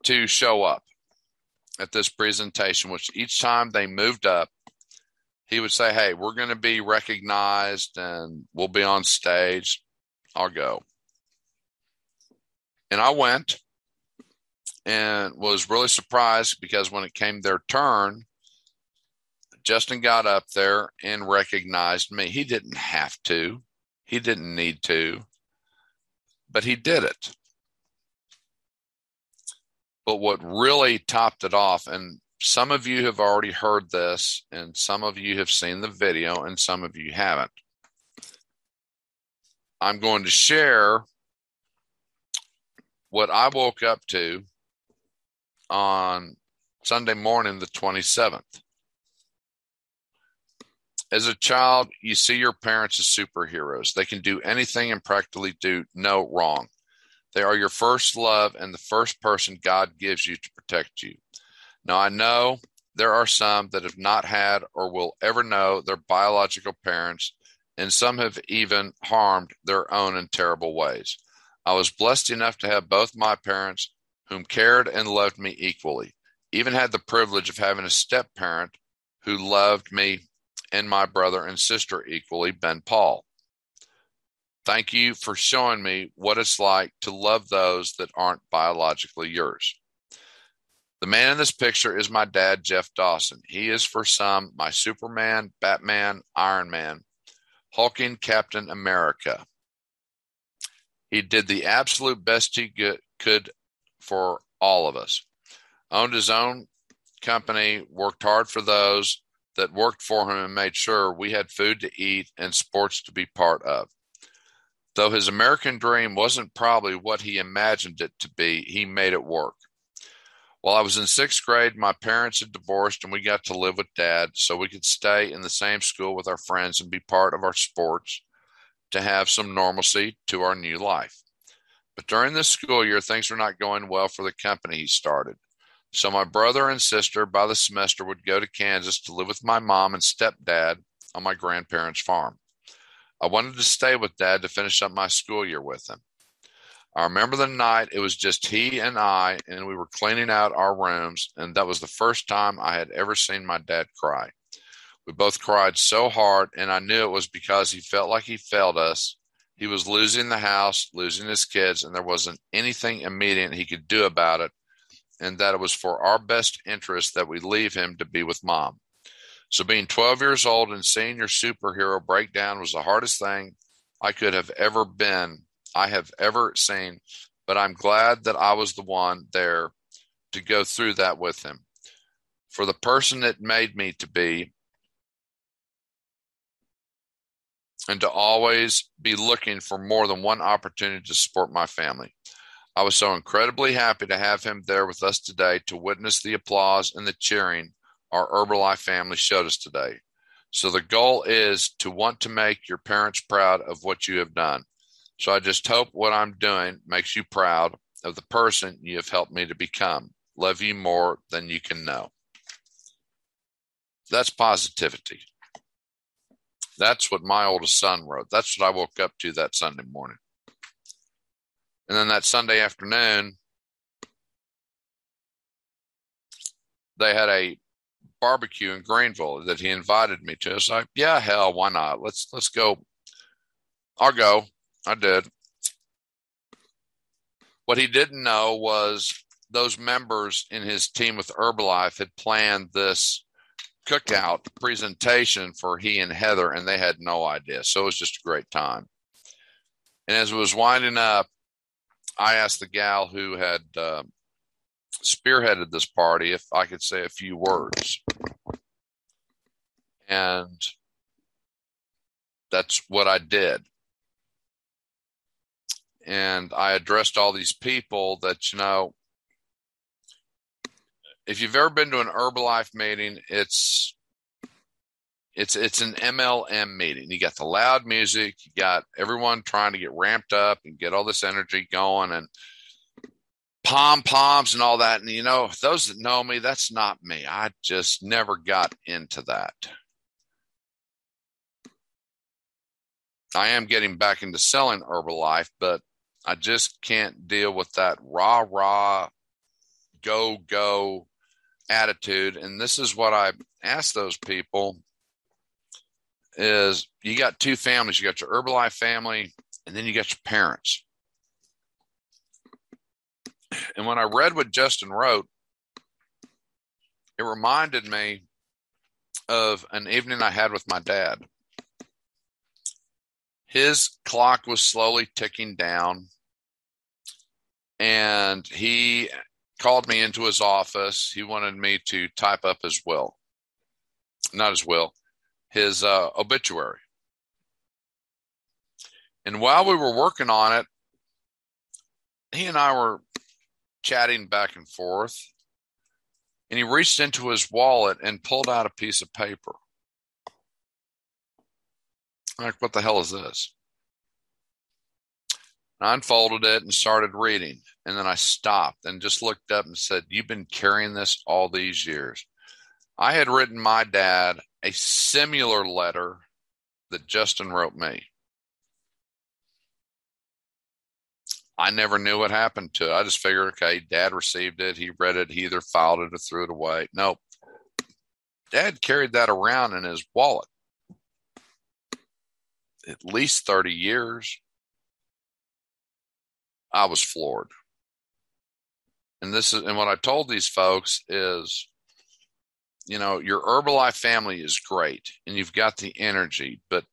to show up at this presentation, which each time they moved up, he would say, Hey, we're going to be recognized and we'll be on stage. I'll go. And I went and was really surprised because when it came their turn, Justin got up there and recognized me. He didn't have to, he didn't need to, but he did it. But what really topped it off, and some of you have already heard this, and some of you have seen the video, and some of you haven't. I'm going to share what I woke up to on Sunday morning, the 27th as a child, you see your parents as superheroes. They can do anything and practically do no wrong. They are your first love and the first person God gives you to protect you. Now, I know there are some that have not had or will ever know their biological parents, and some have even harmed their own in terrible ways. I was blessed enough to have both my parents, whom cared and loved me equally, even had the privilege of having a step parent who loved me and my brother and sister equally, Ben Paul. Thank you for showing me what it's like to love those that aren't biologically yours. The man in this picture is my dad, Jeff Dawson. He is for some my Superman, Batman, Iron Man, hulking Captain America. He did the absolute best he could for all of us. Owned his own company, worked hard for those that worked for him, and made sure we had food to eat and sports to be part of. Though his American dream wasn't probably what he imagined it to be, he made it work. While I was in sixth grade, my parents had divorced and we got to live with dad so we could stay in the same school with our friends and be part of our sports to have some normalcy to our new life. But during this school year, things were not going well for the company he started. So my brother and sister by the semester would go to Kansas to live with my mom and stepdad on my grandparents' farm. I wanted to stay with dad to finish up my school year with him. I remember the night it was just he and I, and we were cleaning out our rooms, and that was the first time I had ever seen my dad cry. We both cried so hard, and I knew it was because he felt like he failed us. He was losing the house, losing his kids, and there wasn't anything immediate he could do about it, and that it was for our best interest that we leave him to be with mom. So being 12 years old and seeing your superhero breakdown was the hardest thing I could have ever been, I have ever seen. But I'm glad that I was the one there to go through that with him. For the person it made me to be, and to always be looking for more than one opportunity to support my family. I was so incredibly happy to have him there with us today to witness the applause and the cheering our Herbalife family showed us today. So the goal is to want to make your parents proud of what you have done. So I just hope what I'm doing makes you proud of the person you have helped me to become. Love you more than you can know. That's positivity. That's what my oldest son wrote. That's what I woke up to that Sunday morning. And then that Sunday afternoon, they had a barbecue in Greenville that he invited me to. So I, yeah, hell, why not? Let's let's go. I'll go. I did. What he didn't know was those members in his team with Herbalife had planned this cookout presentation for he and Heather, and they had no idea. So it was just a great time. And as it was winding up, I asked the gal who had uh, spearheaded this party if I could say a few words. And that's what I did. And I addressed all these people that, you know, if you've ever been to an Herbalife meeting, it's it's it's an MLM meeting. You got the loud music, you got everyone trying to get ramped up and get all this energy going and pom poms and all that. And you know, those that know me, that's not me. I just never got into that. I am getting back into selling Herbalife, but I just can't deal with that rah rah, go go attitude. And this is what I ask those people is you got two families. You got your Herbalife family, and then you got your parents. And when I read what Justin wrote, it reminded me of an evening I had with my dad. His clock was slowly ticking down, and he called me into his office. He wanted me to type up his will, not his will, his uh, obituary. And while we were working on it, he and I were chatting back and forth. And he reached into his wallet and pulled out a piece of paper. like, what the hell is this? I unfolded it and started reading. And then I stopped and just looked up and said, You've been carrying this all these years. I had written my dad a similar letter that Justin wrote me. I never knew what happened to it. I just figured, okay, dad received it. He read it. He either filed it or threw it away. Nope. Dad carried that around in his wallet at least 30 years. I was floored. And this is, and what I told these folks is, you know, your Herbalife family is great and you've got the energy, but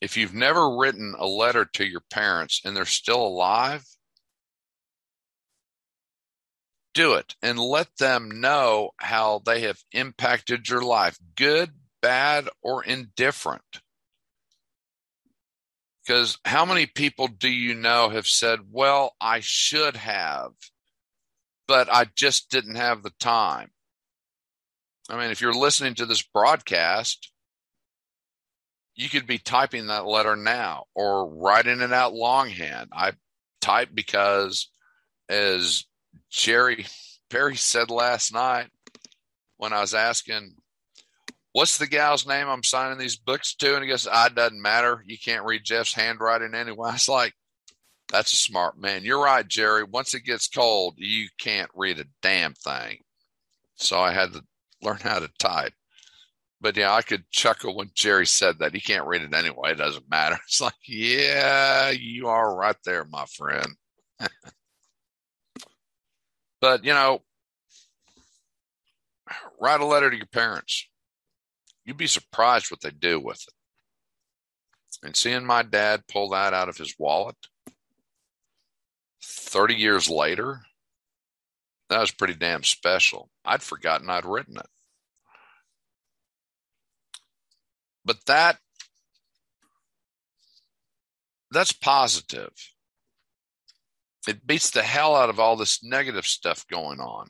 if you've never written a letter to your parents and they're still alive, do it and let them know how they have impacted your life, good, bad, or indifferent. Because how many people do you know have said, Well, I should have, but I just didn't have the time? I mean, if you're listening to this broadcast, you could be typing that letter now or writing it out longhand. I type because, as Jerry Perry said last night when I was asking, What's the gal's name I'm signing these books to? And he goes, ah, "I doesn't matter. You can't read Jeff's handwriting anyway. [LAUGHS] I was like, That's a smart man. You're right, Jerry. Once it gets cold, you can't read a damn thing. So I had to learn how to type. But yeah, I could chuckle when Jerry said that. He can't read it anyway. It doesn't matter. [LAUGHS] It's like, yeah, you are right there, my friend. [LAUGHS] but, you know, write a letter to your parents. You'd be surprised what they do with it. And seeing my dad pull that out of his wallet 30 years later, that was pretty damn special. I'd forgotten I'd written it. But that that's positive. It beats the hell out of all this negative stuff going on.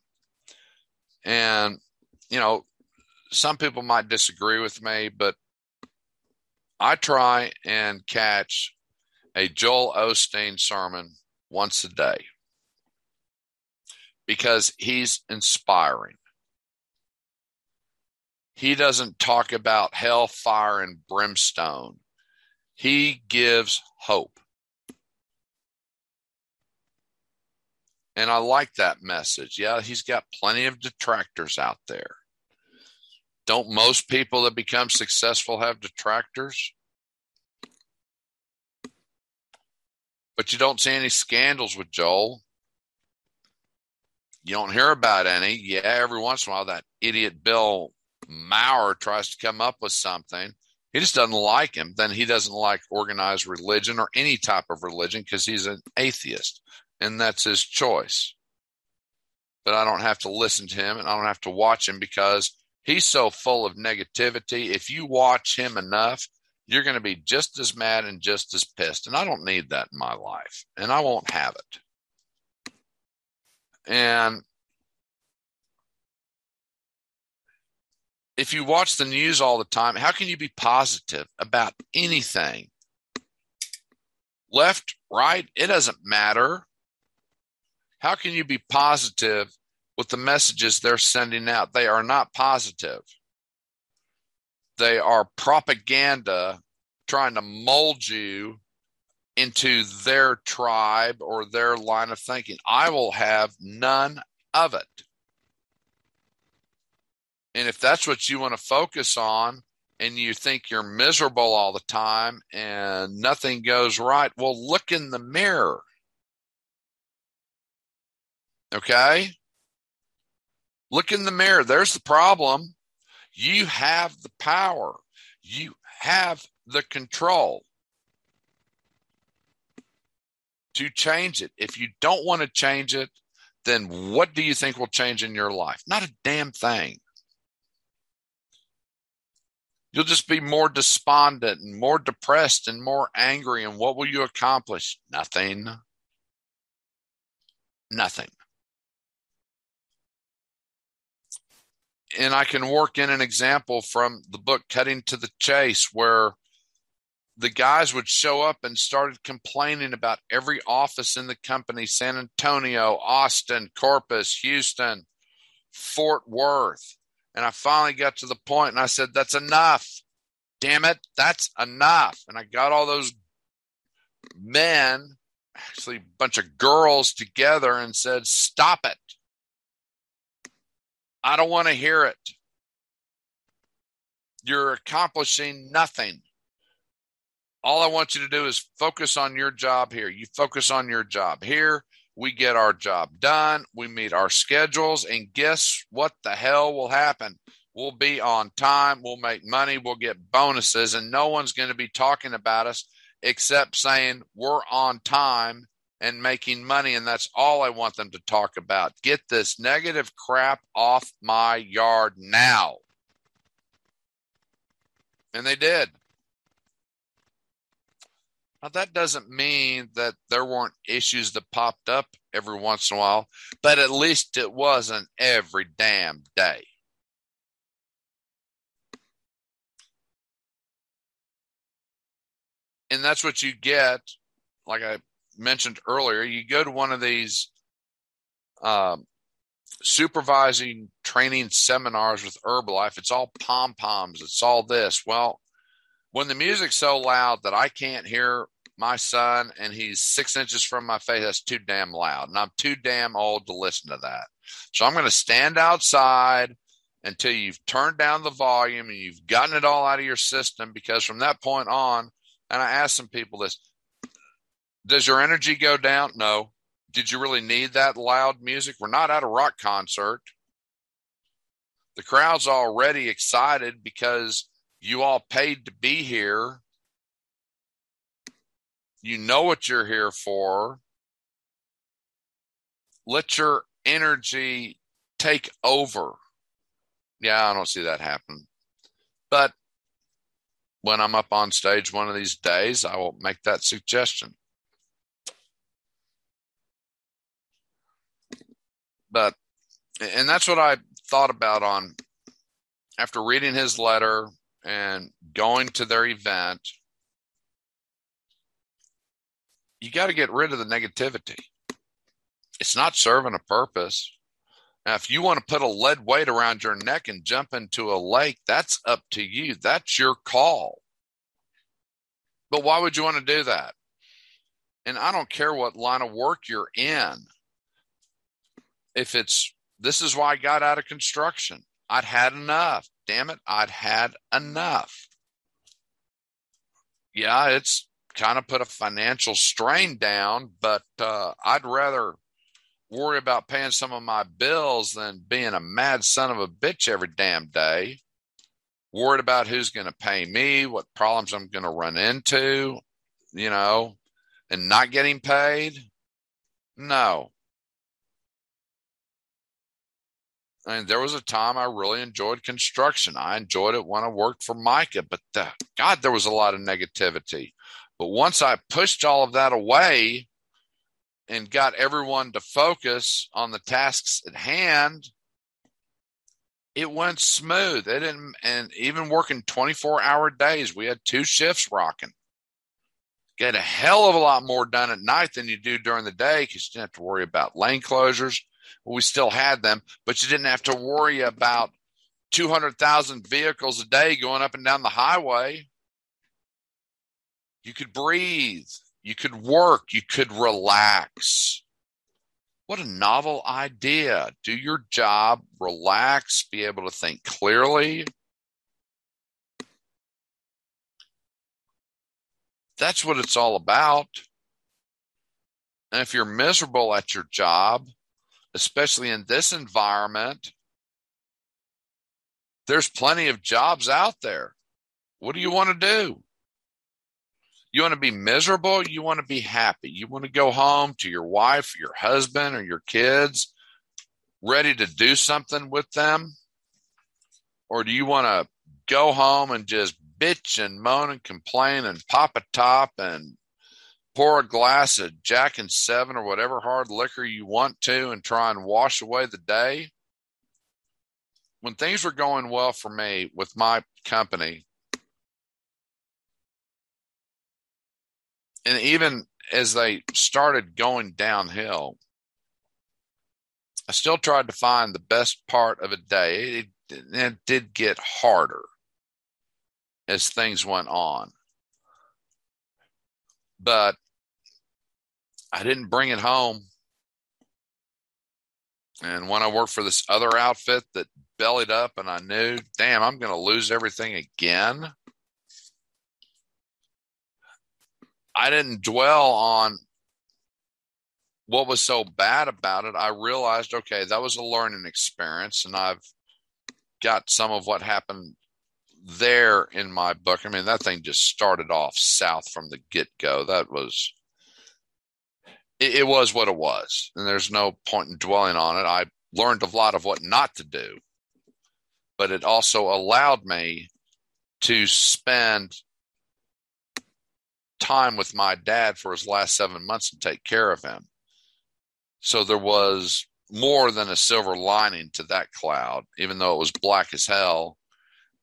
And you know, some people might disagree with me, but I try and catch a Joel Osteen sermon once a day because he's inspiring. He doesn't talk about hell, fire, and brimstone. He gives hope. And I like that message. Yeah, he's got plenty of detractors out there. Don't most people that become successful have detractors? But you don't see any scandals with Joel. You don't hear about any. Yeah, every once in a while, that idiot Bill Maher tries to come up with something. He just doesn't like him. Then he doesn't like organized religion or any type of religion because he's an atheist and that's his choice. But I don't have to listen to him and I don't have to watch him because he's so full of negativity. If you watch him enough, you're going to be just as mad and just as pissed. And I don't need that in my life, and I won't have it. And if you watch the news all the time, how can you be positive about anything? Left, right, it doesn't matter. How can you be positive with the messages they're sending out? They are not positive. They are propaganda trying to mold you into their tribe or their line of thinking. I will have none of it. And if that's what you want to focus on and you think you're miserable all the time and nothing goes right, well, look in the mirror. Okay? Look in the mirror. There's the problem. You have the power, you have the control to change it. If you don't want to change it, then what do you think will change in your life? Not a damn thing. You'll just be more despondent and more depressed and more angry. And what will you accomplish? Nothing. Nothing. And I can work in an example from the book Cutting to the Chase, where the guys would show up and started complaining about every office in the company San Antonio, Austin, Corpus, Houston, Fort Worth. And I finally got to the point and I said, That's enough. Damn it, that's enough. And I got all those men, actually, a bunch of girls together and said, Stop it. I don't want to hear it. You're accomplishing nothing. All I want you to do is focus on your job here. You focus on your job here. We get our job done. We meet our schedules. And guess what the hell will happen? We'll be on time. We'll make money. We'll get bonuses. And no one's going to be talking about us except saying we're on time and making money. And that's all I want them to talk about. Get this negative crap off my yard now. And they did. Now, that doesn't mean that there weren't issues that popped up every once in a while, but at least it wasn't every damn day. And that's what you get, like I mentioned earlier. You go to one of these um, supervising training seminars with Herbalife, it's all pom poms, it's all this. Well, when the music's so loud that I can't hear my son and he's six inches from my face, that's too damn loud. And I'm too damn old to listen to that. So I'm going to stand outside until you've turned down the volume and you've gotten it all out of your system. Because from that point on, and I asked some people this does your energy go down? No. Did you really need that loud music? We're not at a rock concert. The crowd's already excited because you all paid to be here. You know what you're here for. Let your energy take over. Yeah, I don't see that happen. But when I'm up on stage one of these days, I will make that suggestion. But, and that's what I thought about on after reading his letter and going to their event. You got to get rid of the negativity. It's not serving a purpose. Now, if you want to put a lead weight around your neck and jump into a lake, that's up to you. That's your call. But why would you want to do that? And I don't care what line of work you're in if it's this is why I got out of construction. I'd had enough. Damn it, I'd had enough. Yeah, it's kind of put a financial strain down, but uh, I'd rather worry about paying some of my bills than being a mad son of a bitch every damn day. Worried about who's going to pay me, what problems I'm going to run into, you know, and not getting paid. No, I mean, there was a time I really enjoyed construction. I enjoyed it when I worked for Micah, but the, God, there was a lot of negativity. But once I pushed all of that away and got everyone to focus on the tasks at hand, it went smooth. It didn't, and even working 24 hour days, we had two shifts rocking. Get a hell of a lot more done at night than you do during the day because you didn't have to worry about lane closures we still had them, but you didn't have to worry about 200,000 vehicles a day going up and down the highway. You could breathe, you could work, you could relax. What a novel idea. Do your job, relax, be able to think clearly. That's what it's all about. And if you're miserable at your job, especially in this environment, there's plenty of jobs out there. What do you want to do? You want to be miserable? You want to be happy? You want to go home to your wife, your husband, or your kids ready to do something with them? Or do you want to go home and just bitch and moan and complain and pop a top and pour a glass of Jack and Seven or whatever hard liquor you want to and try and wash away the day. When things were going well for me with my company, and even as they started going downhill, I still tried to find the best part of a day. It, it did get harder as things went on. But I didn't bring it home. And when I worked for this other outfit that bellied up, and I knew, damn, I'm going to lose everything again. I didn't dwell on what was so bad about it. I realized, okay, that was a learning experience, and I've got some of what happened there in my book. I mean, that thing just started off south from the get go. That was, it, it, was what it was. And there's no point in dwelling on it. I learned a lot of what not to do, but it also allowed me to spend time with my dad for his last seven months and take care of him. So there was more than a silver lining to that cloud, even though it was black as hell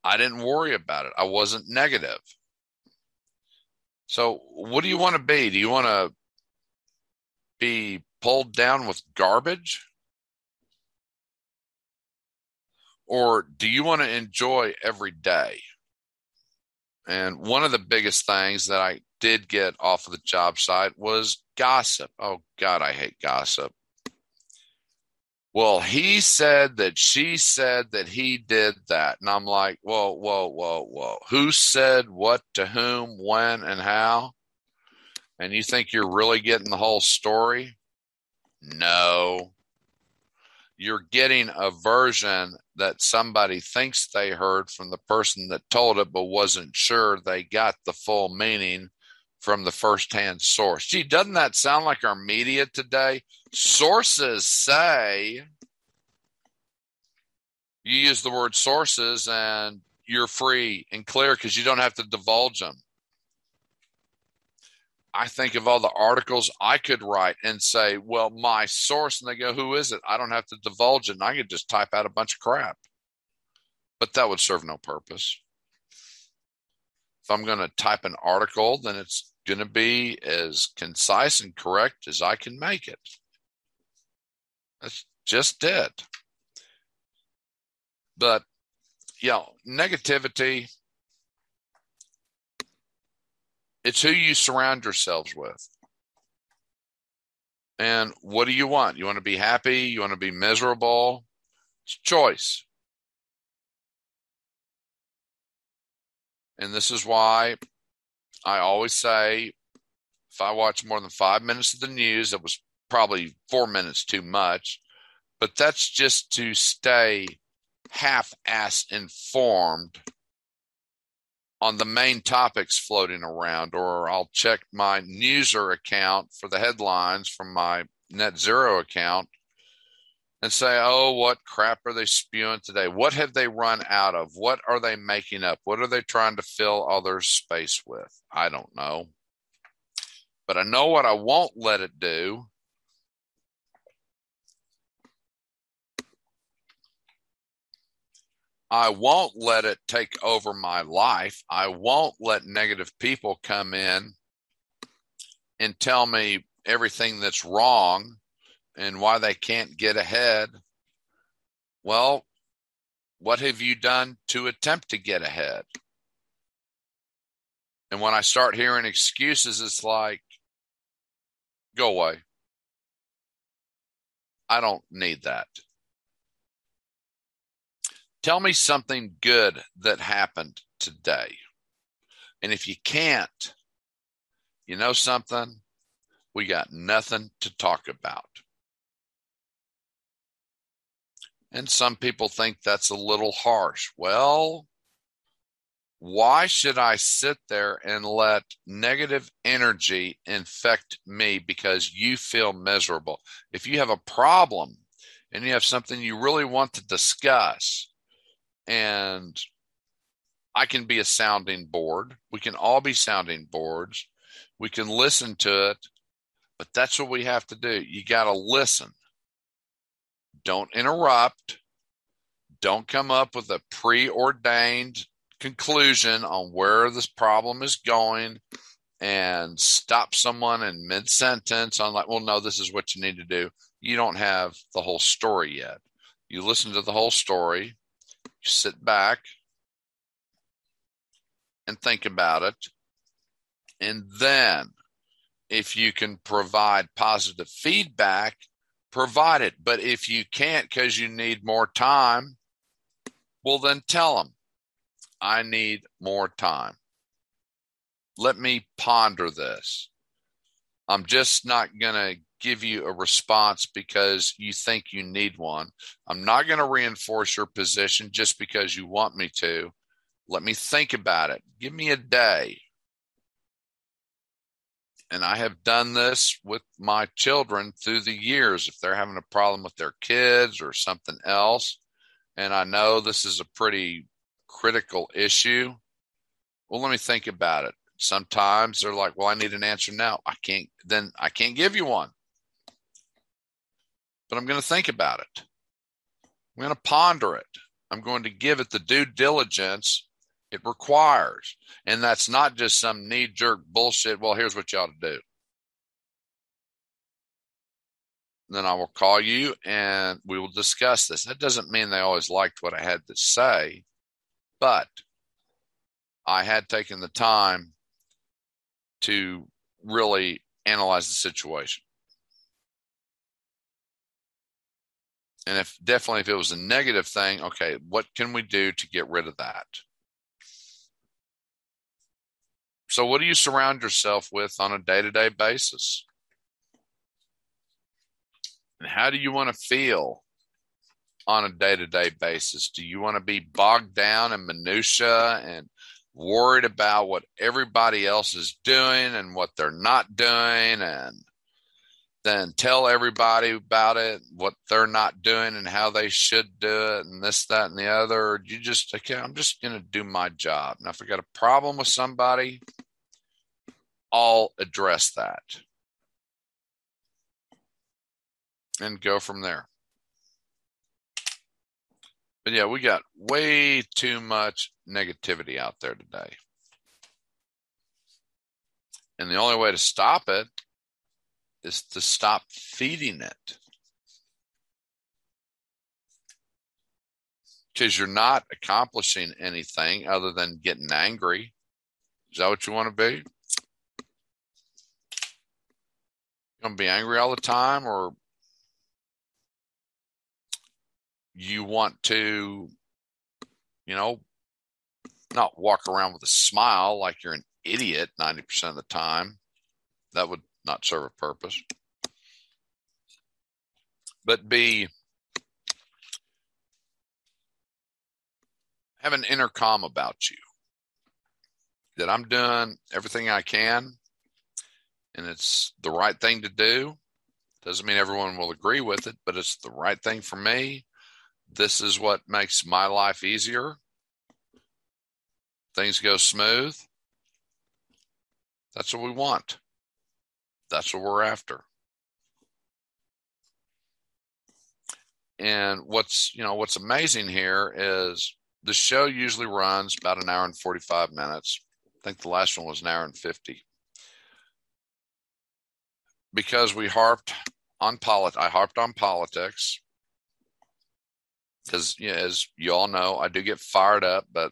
I didn't worry about it. I wasn't negative. So, what do you want to be? Do you want to be pulled down with garbage? Or do you want to enjoy every day? And one of the biggest things that I did get off of the job site was gossip. Oh, God, I hate gossip. Well, he said that she said that he did that. And I'm like, whoa, whoa, whoa, whoa. Who said what to whom, when, and how? And you think you're really getting the whole story? No. You're getting a version that somebody thinks they heard from the person that told it, but wasn't sure they got the full meaning from the firsthand source. Gee, doesn't that sound like our media today? Sources say you use the word sources and you're free and clear because you don't have to divulge them. I think of all the articles I could write and say, well, my source, and they go, who is it? I don't have to divulge it. And I could just type out a bunch of crap. But that would serve no purpose. If I'm going to type an article, then it's going to be as concise and correct as I can make it. That's just it. But, you know, negativity, it's who you surround yourselves with. And what do you want? You want to be happy? You want to be miserable? It's choice. And this is why I always say if I watch more than five minutes of the news, it was probably four minutes too much, but that's just to stay half ass informed on the main topics floating around, or I'll check my Newser account for the headlines from my Net Zero account and say, oh, what crap are they spewing today? What have they run out of? What are they making up? What are they trying to fill other space with? I don't know. But I know what I won't let it do. I won't let it take over my life. I won't let negative people come in and tell me everything that's wrong and why they can't get ahead. Well, what have you done to attempt to get ahead? And when I start hearing excuses, it's like, go away. I don't need that. Tell me something good that happened today. And if you can't, you know something? We got nothing to talk about. And some people think that's a little harsh. Well, why should I sit there and let negative energy infect me because you feel miserable? If you have a problem and you have something you really want to discuss, and I can be a sounding board, we can all be sounding boards, we can listen to it, but that's what we have to do. You got to listen. Don't interrupt. Don't come up with a preordained conclusion on where this problem is going. and stop someone in mid sentence on like, well, no, this is what you need to do. You don't have the whole story yet. You listen to the whole story, sit back and think about it. And then if you can provide positive feedback, provide it. But if you can't because you need more time, well, then tell them, I need more time. Let me ponder this. I'm just not going to give you a response because you think you need one. I'm not going to reinforce your position just because you want me to. Let me think about it. Give me a day. And I have done this with my children through the years. If they're having a problem with their kids or something else, and I know this is a pretty critical issue, well, let me think about it. Sometimes they're like, well, I need an answer now. I can't, then I can't give you one. But I'm going to think about it. I'm going to ponder it. I'm going to give it the due diligence it requires. And that's not just some knee jerk bullshit. Well, here's what you ought to do. Then I will call you and we will discuss this. That doesn't mean they always liked what I had to say, but I had taken the time to really analyze the situation. And if definitely if it was a negative thing, okay, what can we do to get rid of that? So, what do you surround yourself with on a day to day basis? And how do you want to feel on a day to day basis? Do you want to be bogged down in minutia and worried about what everybody else is doing and what they're not doing and then tell everybody about it, what they're not doing and how they should do it, and this, that, and the other. You just, okay, I'm just going to do my job. Now, if I got a problem with somebody, I'll address that and go from there. But yeah, we got way too much negativity out there today. And the only way to stop it is to stop feeding it. Because you're not accomplishing anything other than getting angry. Is that what you want to be? You want to be angry all the time, or you want to, you know, not walk around with a smile like you're an idiot 90% of the time. That would not serve a purpose. But be have an intercom about you that I'm doing everything I can and it's the right thing to do. Doesn't mean everyone will agree with it, but it's the right thing for me. This is what makes my life easier. Things go smooth. That's what we want. That's what we're after. And what's you know what's amazing here is the show usually runs about an hour and 45 minutes. I think the last one was an hour and 50. Because we harped on polit I harped on politics. Because yeah, as you all know, I do get fired up, but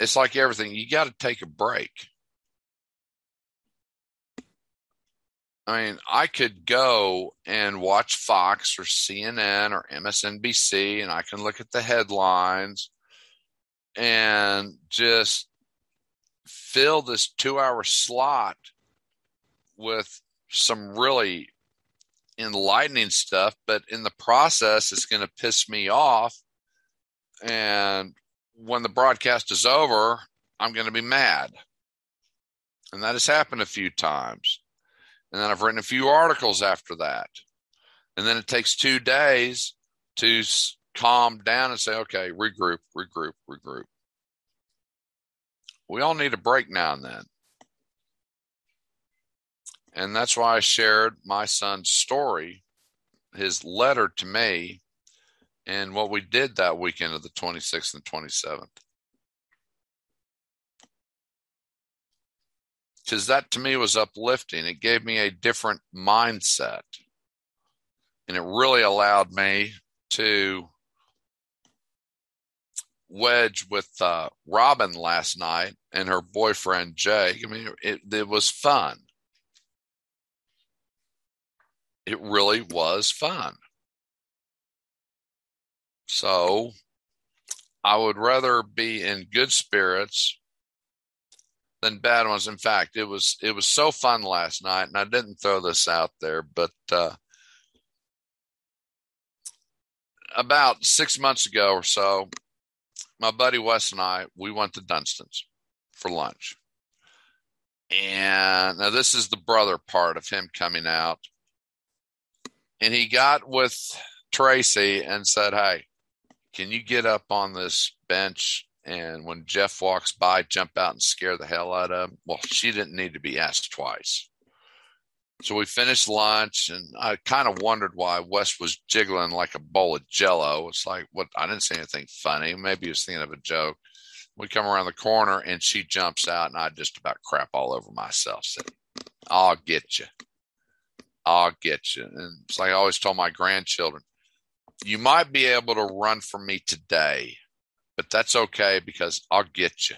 it's like everything, you got to take a break. I mean, I could go and watch Fox or CNN or MSNBC and I can look at the headlines and just fill this two hour slot with some really enlightening stuff, but in the process, it's going to piss me off. And when the broadcast is over, I'm going to be mad. And that has happened a few times. And then I've written a few articles after that. And then it takes two days to calm down and say, okay, regroup, regroup, regroup. We all need a break now and then. And that's why I shared my son's story, his letter to me, and what we did that weekend of the 26th and 27th. Because that to me was uplifting. It gave me a different mindset. And it really allowed me to wedge with uh, Robin last night and her boyfriend Jay. I mean, it, it was fun. It really was fun. So I would rather be in good spirits than bad ones. In fact, it was it was so fun last night, and I didn't throw this out there, but uh, about six months ago or so, my buddy Wes and I we went to Dunston's for lunch, and now this is the brother part of him coming out, and he got with Tracy and said, "Hey, can you get up on this bench and when Jeff walks by, jump out and scare the hell out of him. Well, she didn't need to be asked twice. So we finished lunch, and I kind of wondered why Wes was jiggling like a bowl of jello. It's like, what? I didn't say anything funny. Maybe he was thinking of a joke. We come around the corner, and she jumps out, and I just about crap all over myself. Said, I'll get you. I'll get you. And it's like I always told my grandchildren, you might be able to run from me today, but that's okay because I'll get you.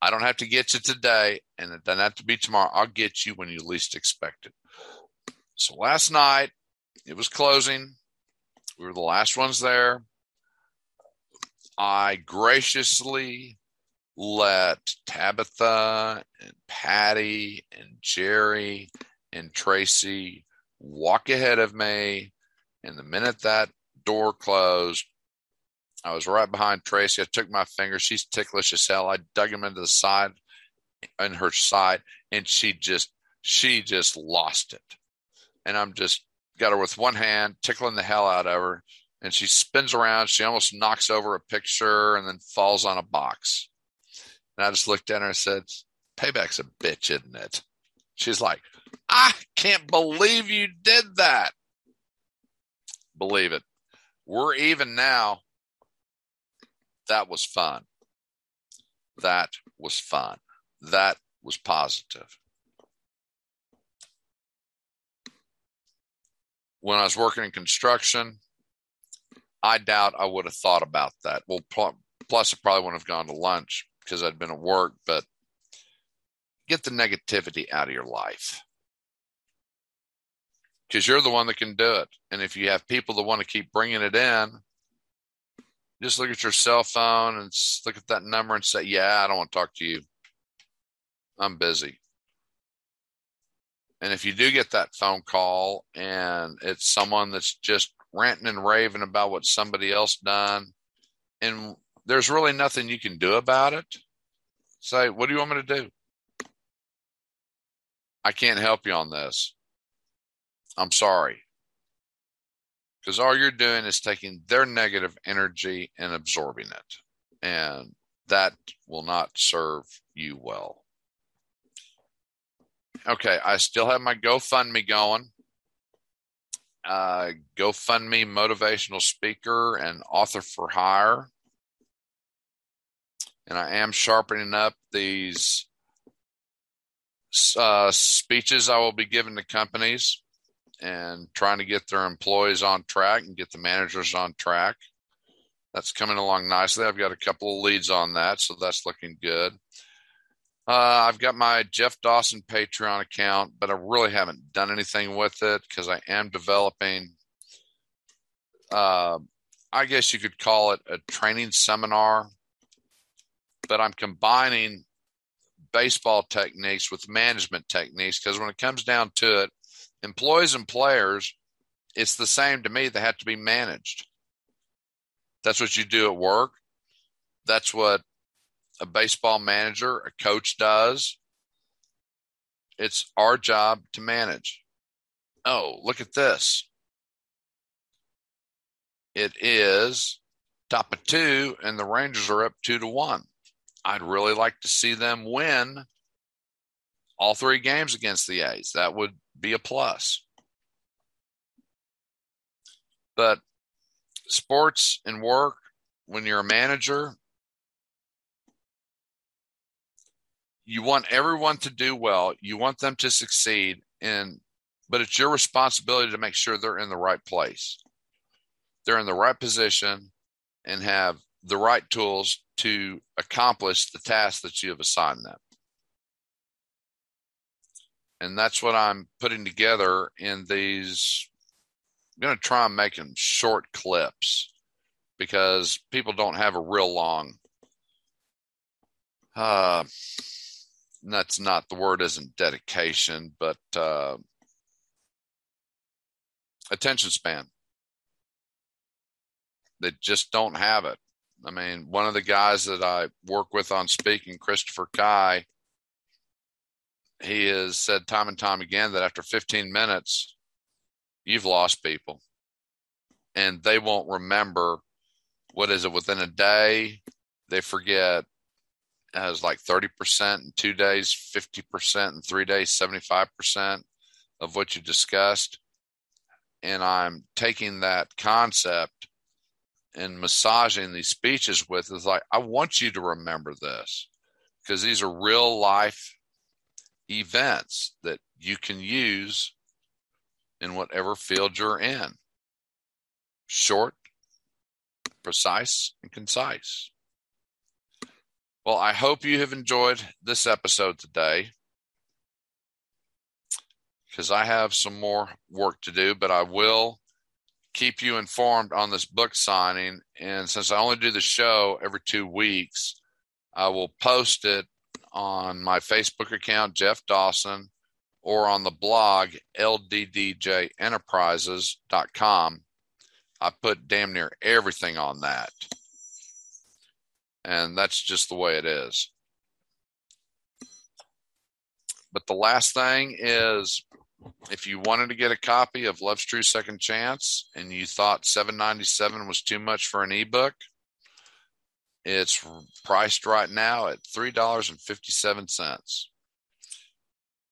I don't have to get you today, and it doesn't have to be tomorrow. I'll get you when you least expect it. So last night, it was closing. We were the last ones there. I graciously let Tabitha and Patty and Jerry and Tracy walk ahead of me. And the minute that door closed, I was right behind Tracy. I took my finger. She's ticklish as hell. I dug him into the side in her side, and she just she just lost it. And I'm just got her with one hand, tickling the hell out of her. And she spins around. She almost knocks over a picture and then falls on a box. And I just looked at her and said, Payback's a bitch, isn't it? She's like, I can't believe you did that. Believe it. We're even now that was fun. That was fun. That was positive. When I was working in construction, I doubt I would have thought about that. Well, plus, I probably wouldn't have gone to lunch because I'd been at work, but get the negativity out of your life because you're the one that can do it. And if you have people that want to keep bringing it in, just look at your cell phone and look at that number and say, Yeah, I don't want to talk to you. I'm busy. And if you do get that phone call and it's someone that's just ranting and raving about what somebody else done, and there's really nothing you can do about it, say, What do you want me to do? I can't help you on this. I'm sorry because all you're doing is taking their negative energy and absorbing it. And that will not serve you well. Okay, I still have my GoFundMe going. Uh, GoFundMe motivational speaker and author for hire. And I am sharpening up these uh, speeches I will be giving to companies and trying to get their employees on track and get the managers on track. That's coming along nicely. I've got a couple of leads on that, so that's looking good. Uh, I've got my Jeff Dawson Patreon account, but I really haven't done anything with it because I am developing. Uh, I guess you could call it a training seminar, but I'm combining baseball techniques with management techniques because when it comes down to it, employees and players, it's the same to me. They have to be managed. That's what you do at work. That's what a baseball manager, a coach does. It's our job to manage. Oh, look at this. It is top of two, and the Rangers are up two to one. I'd really like to see them win all three games against the A's. That would be a plus. But sports and work, when you're a manager, you want everyone to do well, you want them to succeed, and but it's your responsibility to make sure they're in the right place. They're in the right position and have the right tools to accomplish the task that you have assigned them. And that's what I'm putting together in these. I'm going to try and make them short clips because people don't have a real long. Uh, that's not the word isn't dedication, but uh, attention span. They just don't have it. I mean, one of the guys that I work with on speaking, Christopher Kai, he has said time and time again that after 15 minutes, you've lost people and they won't remember what is it within a day. They forget as like 30% in two days, 50% in three days, 75% of what you discussed. And I'm taking that concept and massaging these speeches with is like, I want you to remember this because these are real life events that you can use in whatever field you're in. Short, precise, and concise. Well, I hope you have enjoyed this episode today because I have some more work to do, but I will keep you informed on this book signing. And since I only do the show every two weeks, I will post it on my Facebook account, Jeff Dawson, or on the blog, lddjenterprises.com. I put damn near everything on that. And that's just the way it is. But the last thing is if you wanted to get a copy of Love's True Second Chance and you thought 797 was too much for an ebook, it's priced right now at $3.57.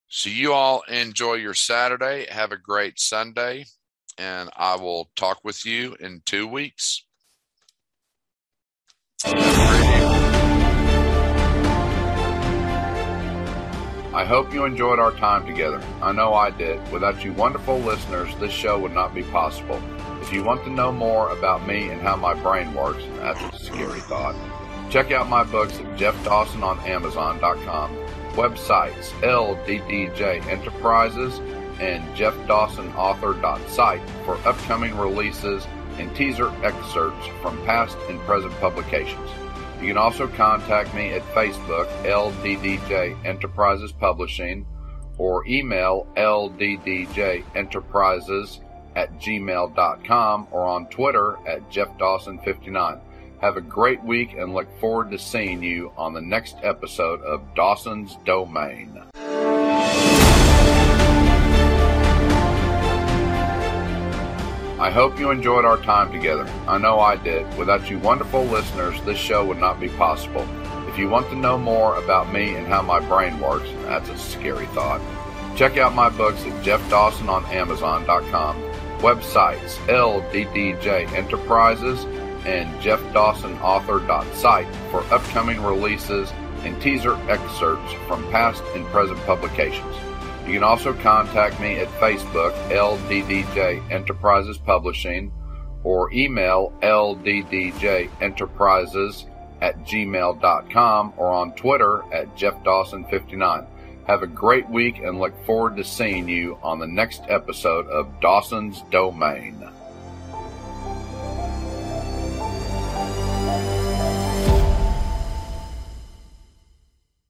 So you all enjoy your Saturday, have a great Sunday, and I will talk with you in 2 weeks. I hope you enjoyed our time together. I know I did. Without you wonderful listeners, this show would not be possible. If you want to know more about me and how my brain works, that's a scary thought. Check out my books at Jeff Dawson on Amazon.com, websites LDDJ Enterprises and JeffDawsonAuthor.site for upcoming releases and teaser excerpts from past and present publications. You can also contact me at Facebook, LDDJ Enterprises Publishing, or email LDDJenterprises at gmail.com or on Twitter at Jeff Dawson59. Have a great week and look forward to seeing you on the next episode of Dawson's Domain. I hope you enjoyed our time together. I know I did. Without you wonderful listeners, this show would not be possible. If you want to know more about me and how my brain works, that's a scary thought. Check out my books at Jeff Dawson on Amazon.com, websites LDDJ Enterprises and JeffDawsonAuthor.site for upcoming releases and teaser excerpts from past and present publications. You can also contact me at Facebook, LDDJ Enterprises Publishing, or email LDDJ Enterprises at gmail.com or on Twitter at JeffDawson59. Have a great week and look forward to seeing you on the next episode of Dawson's Domain.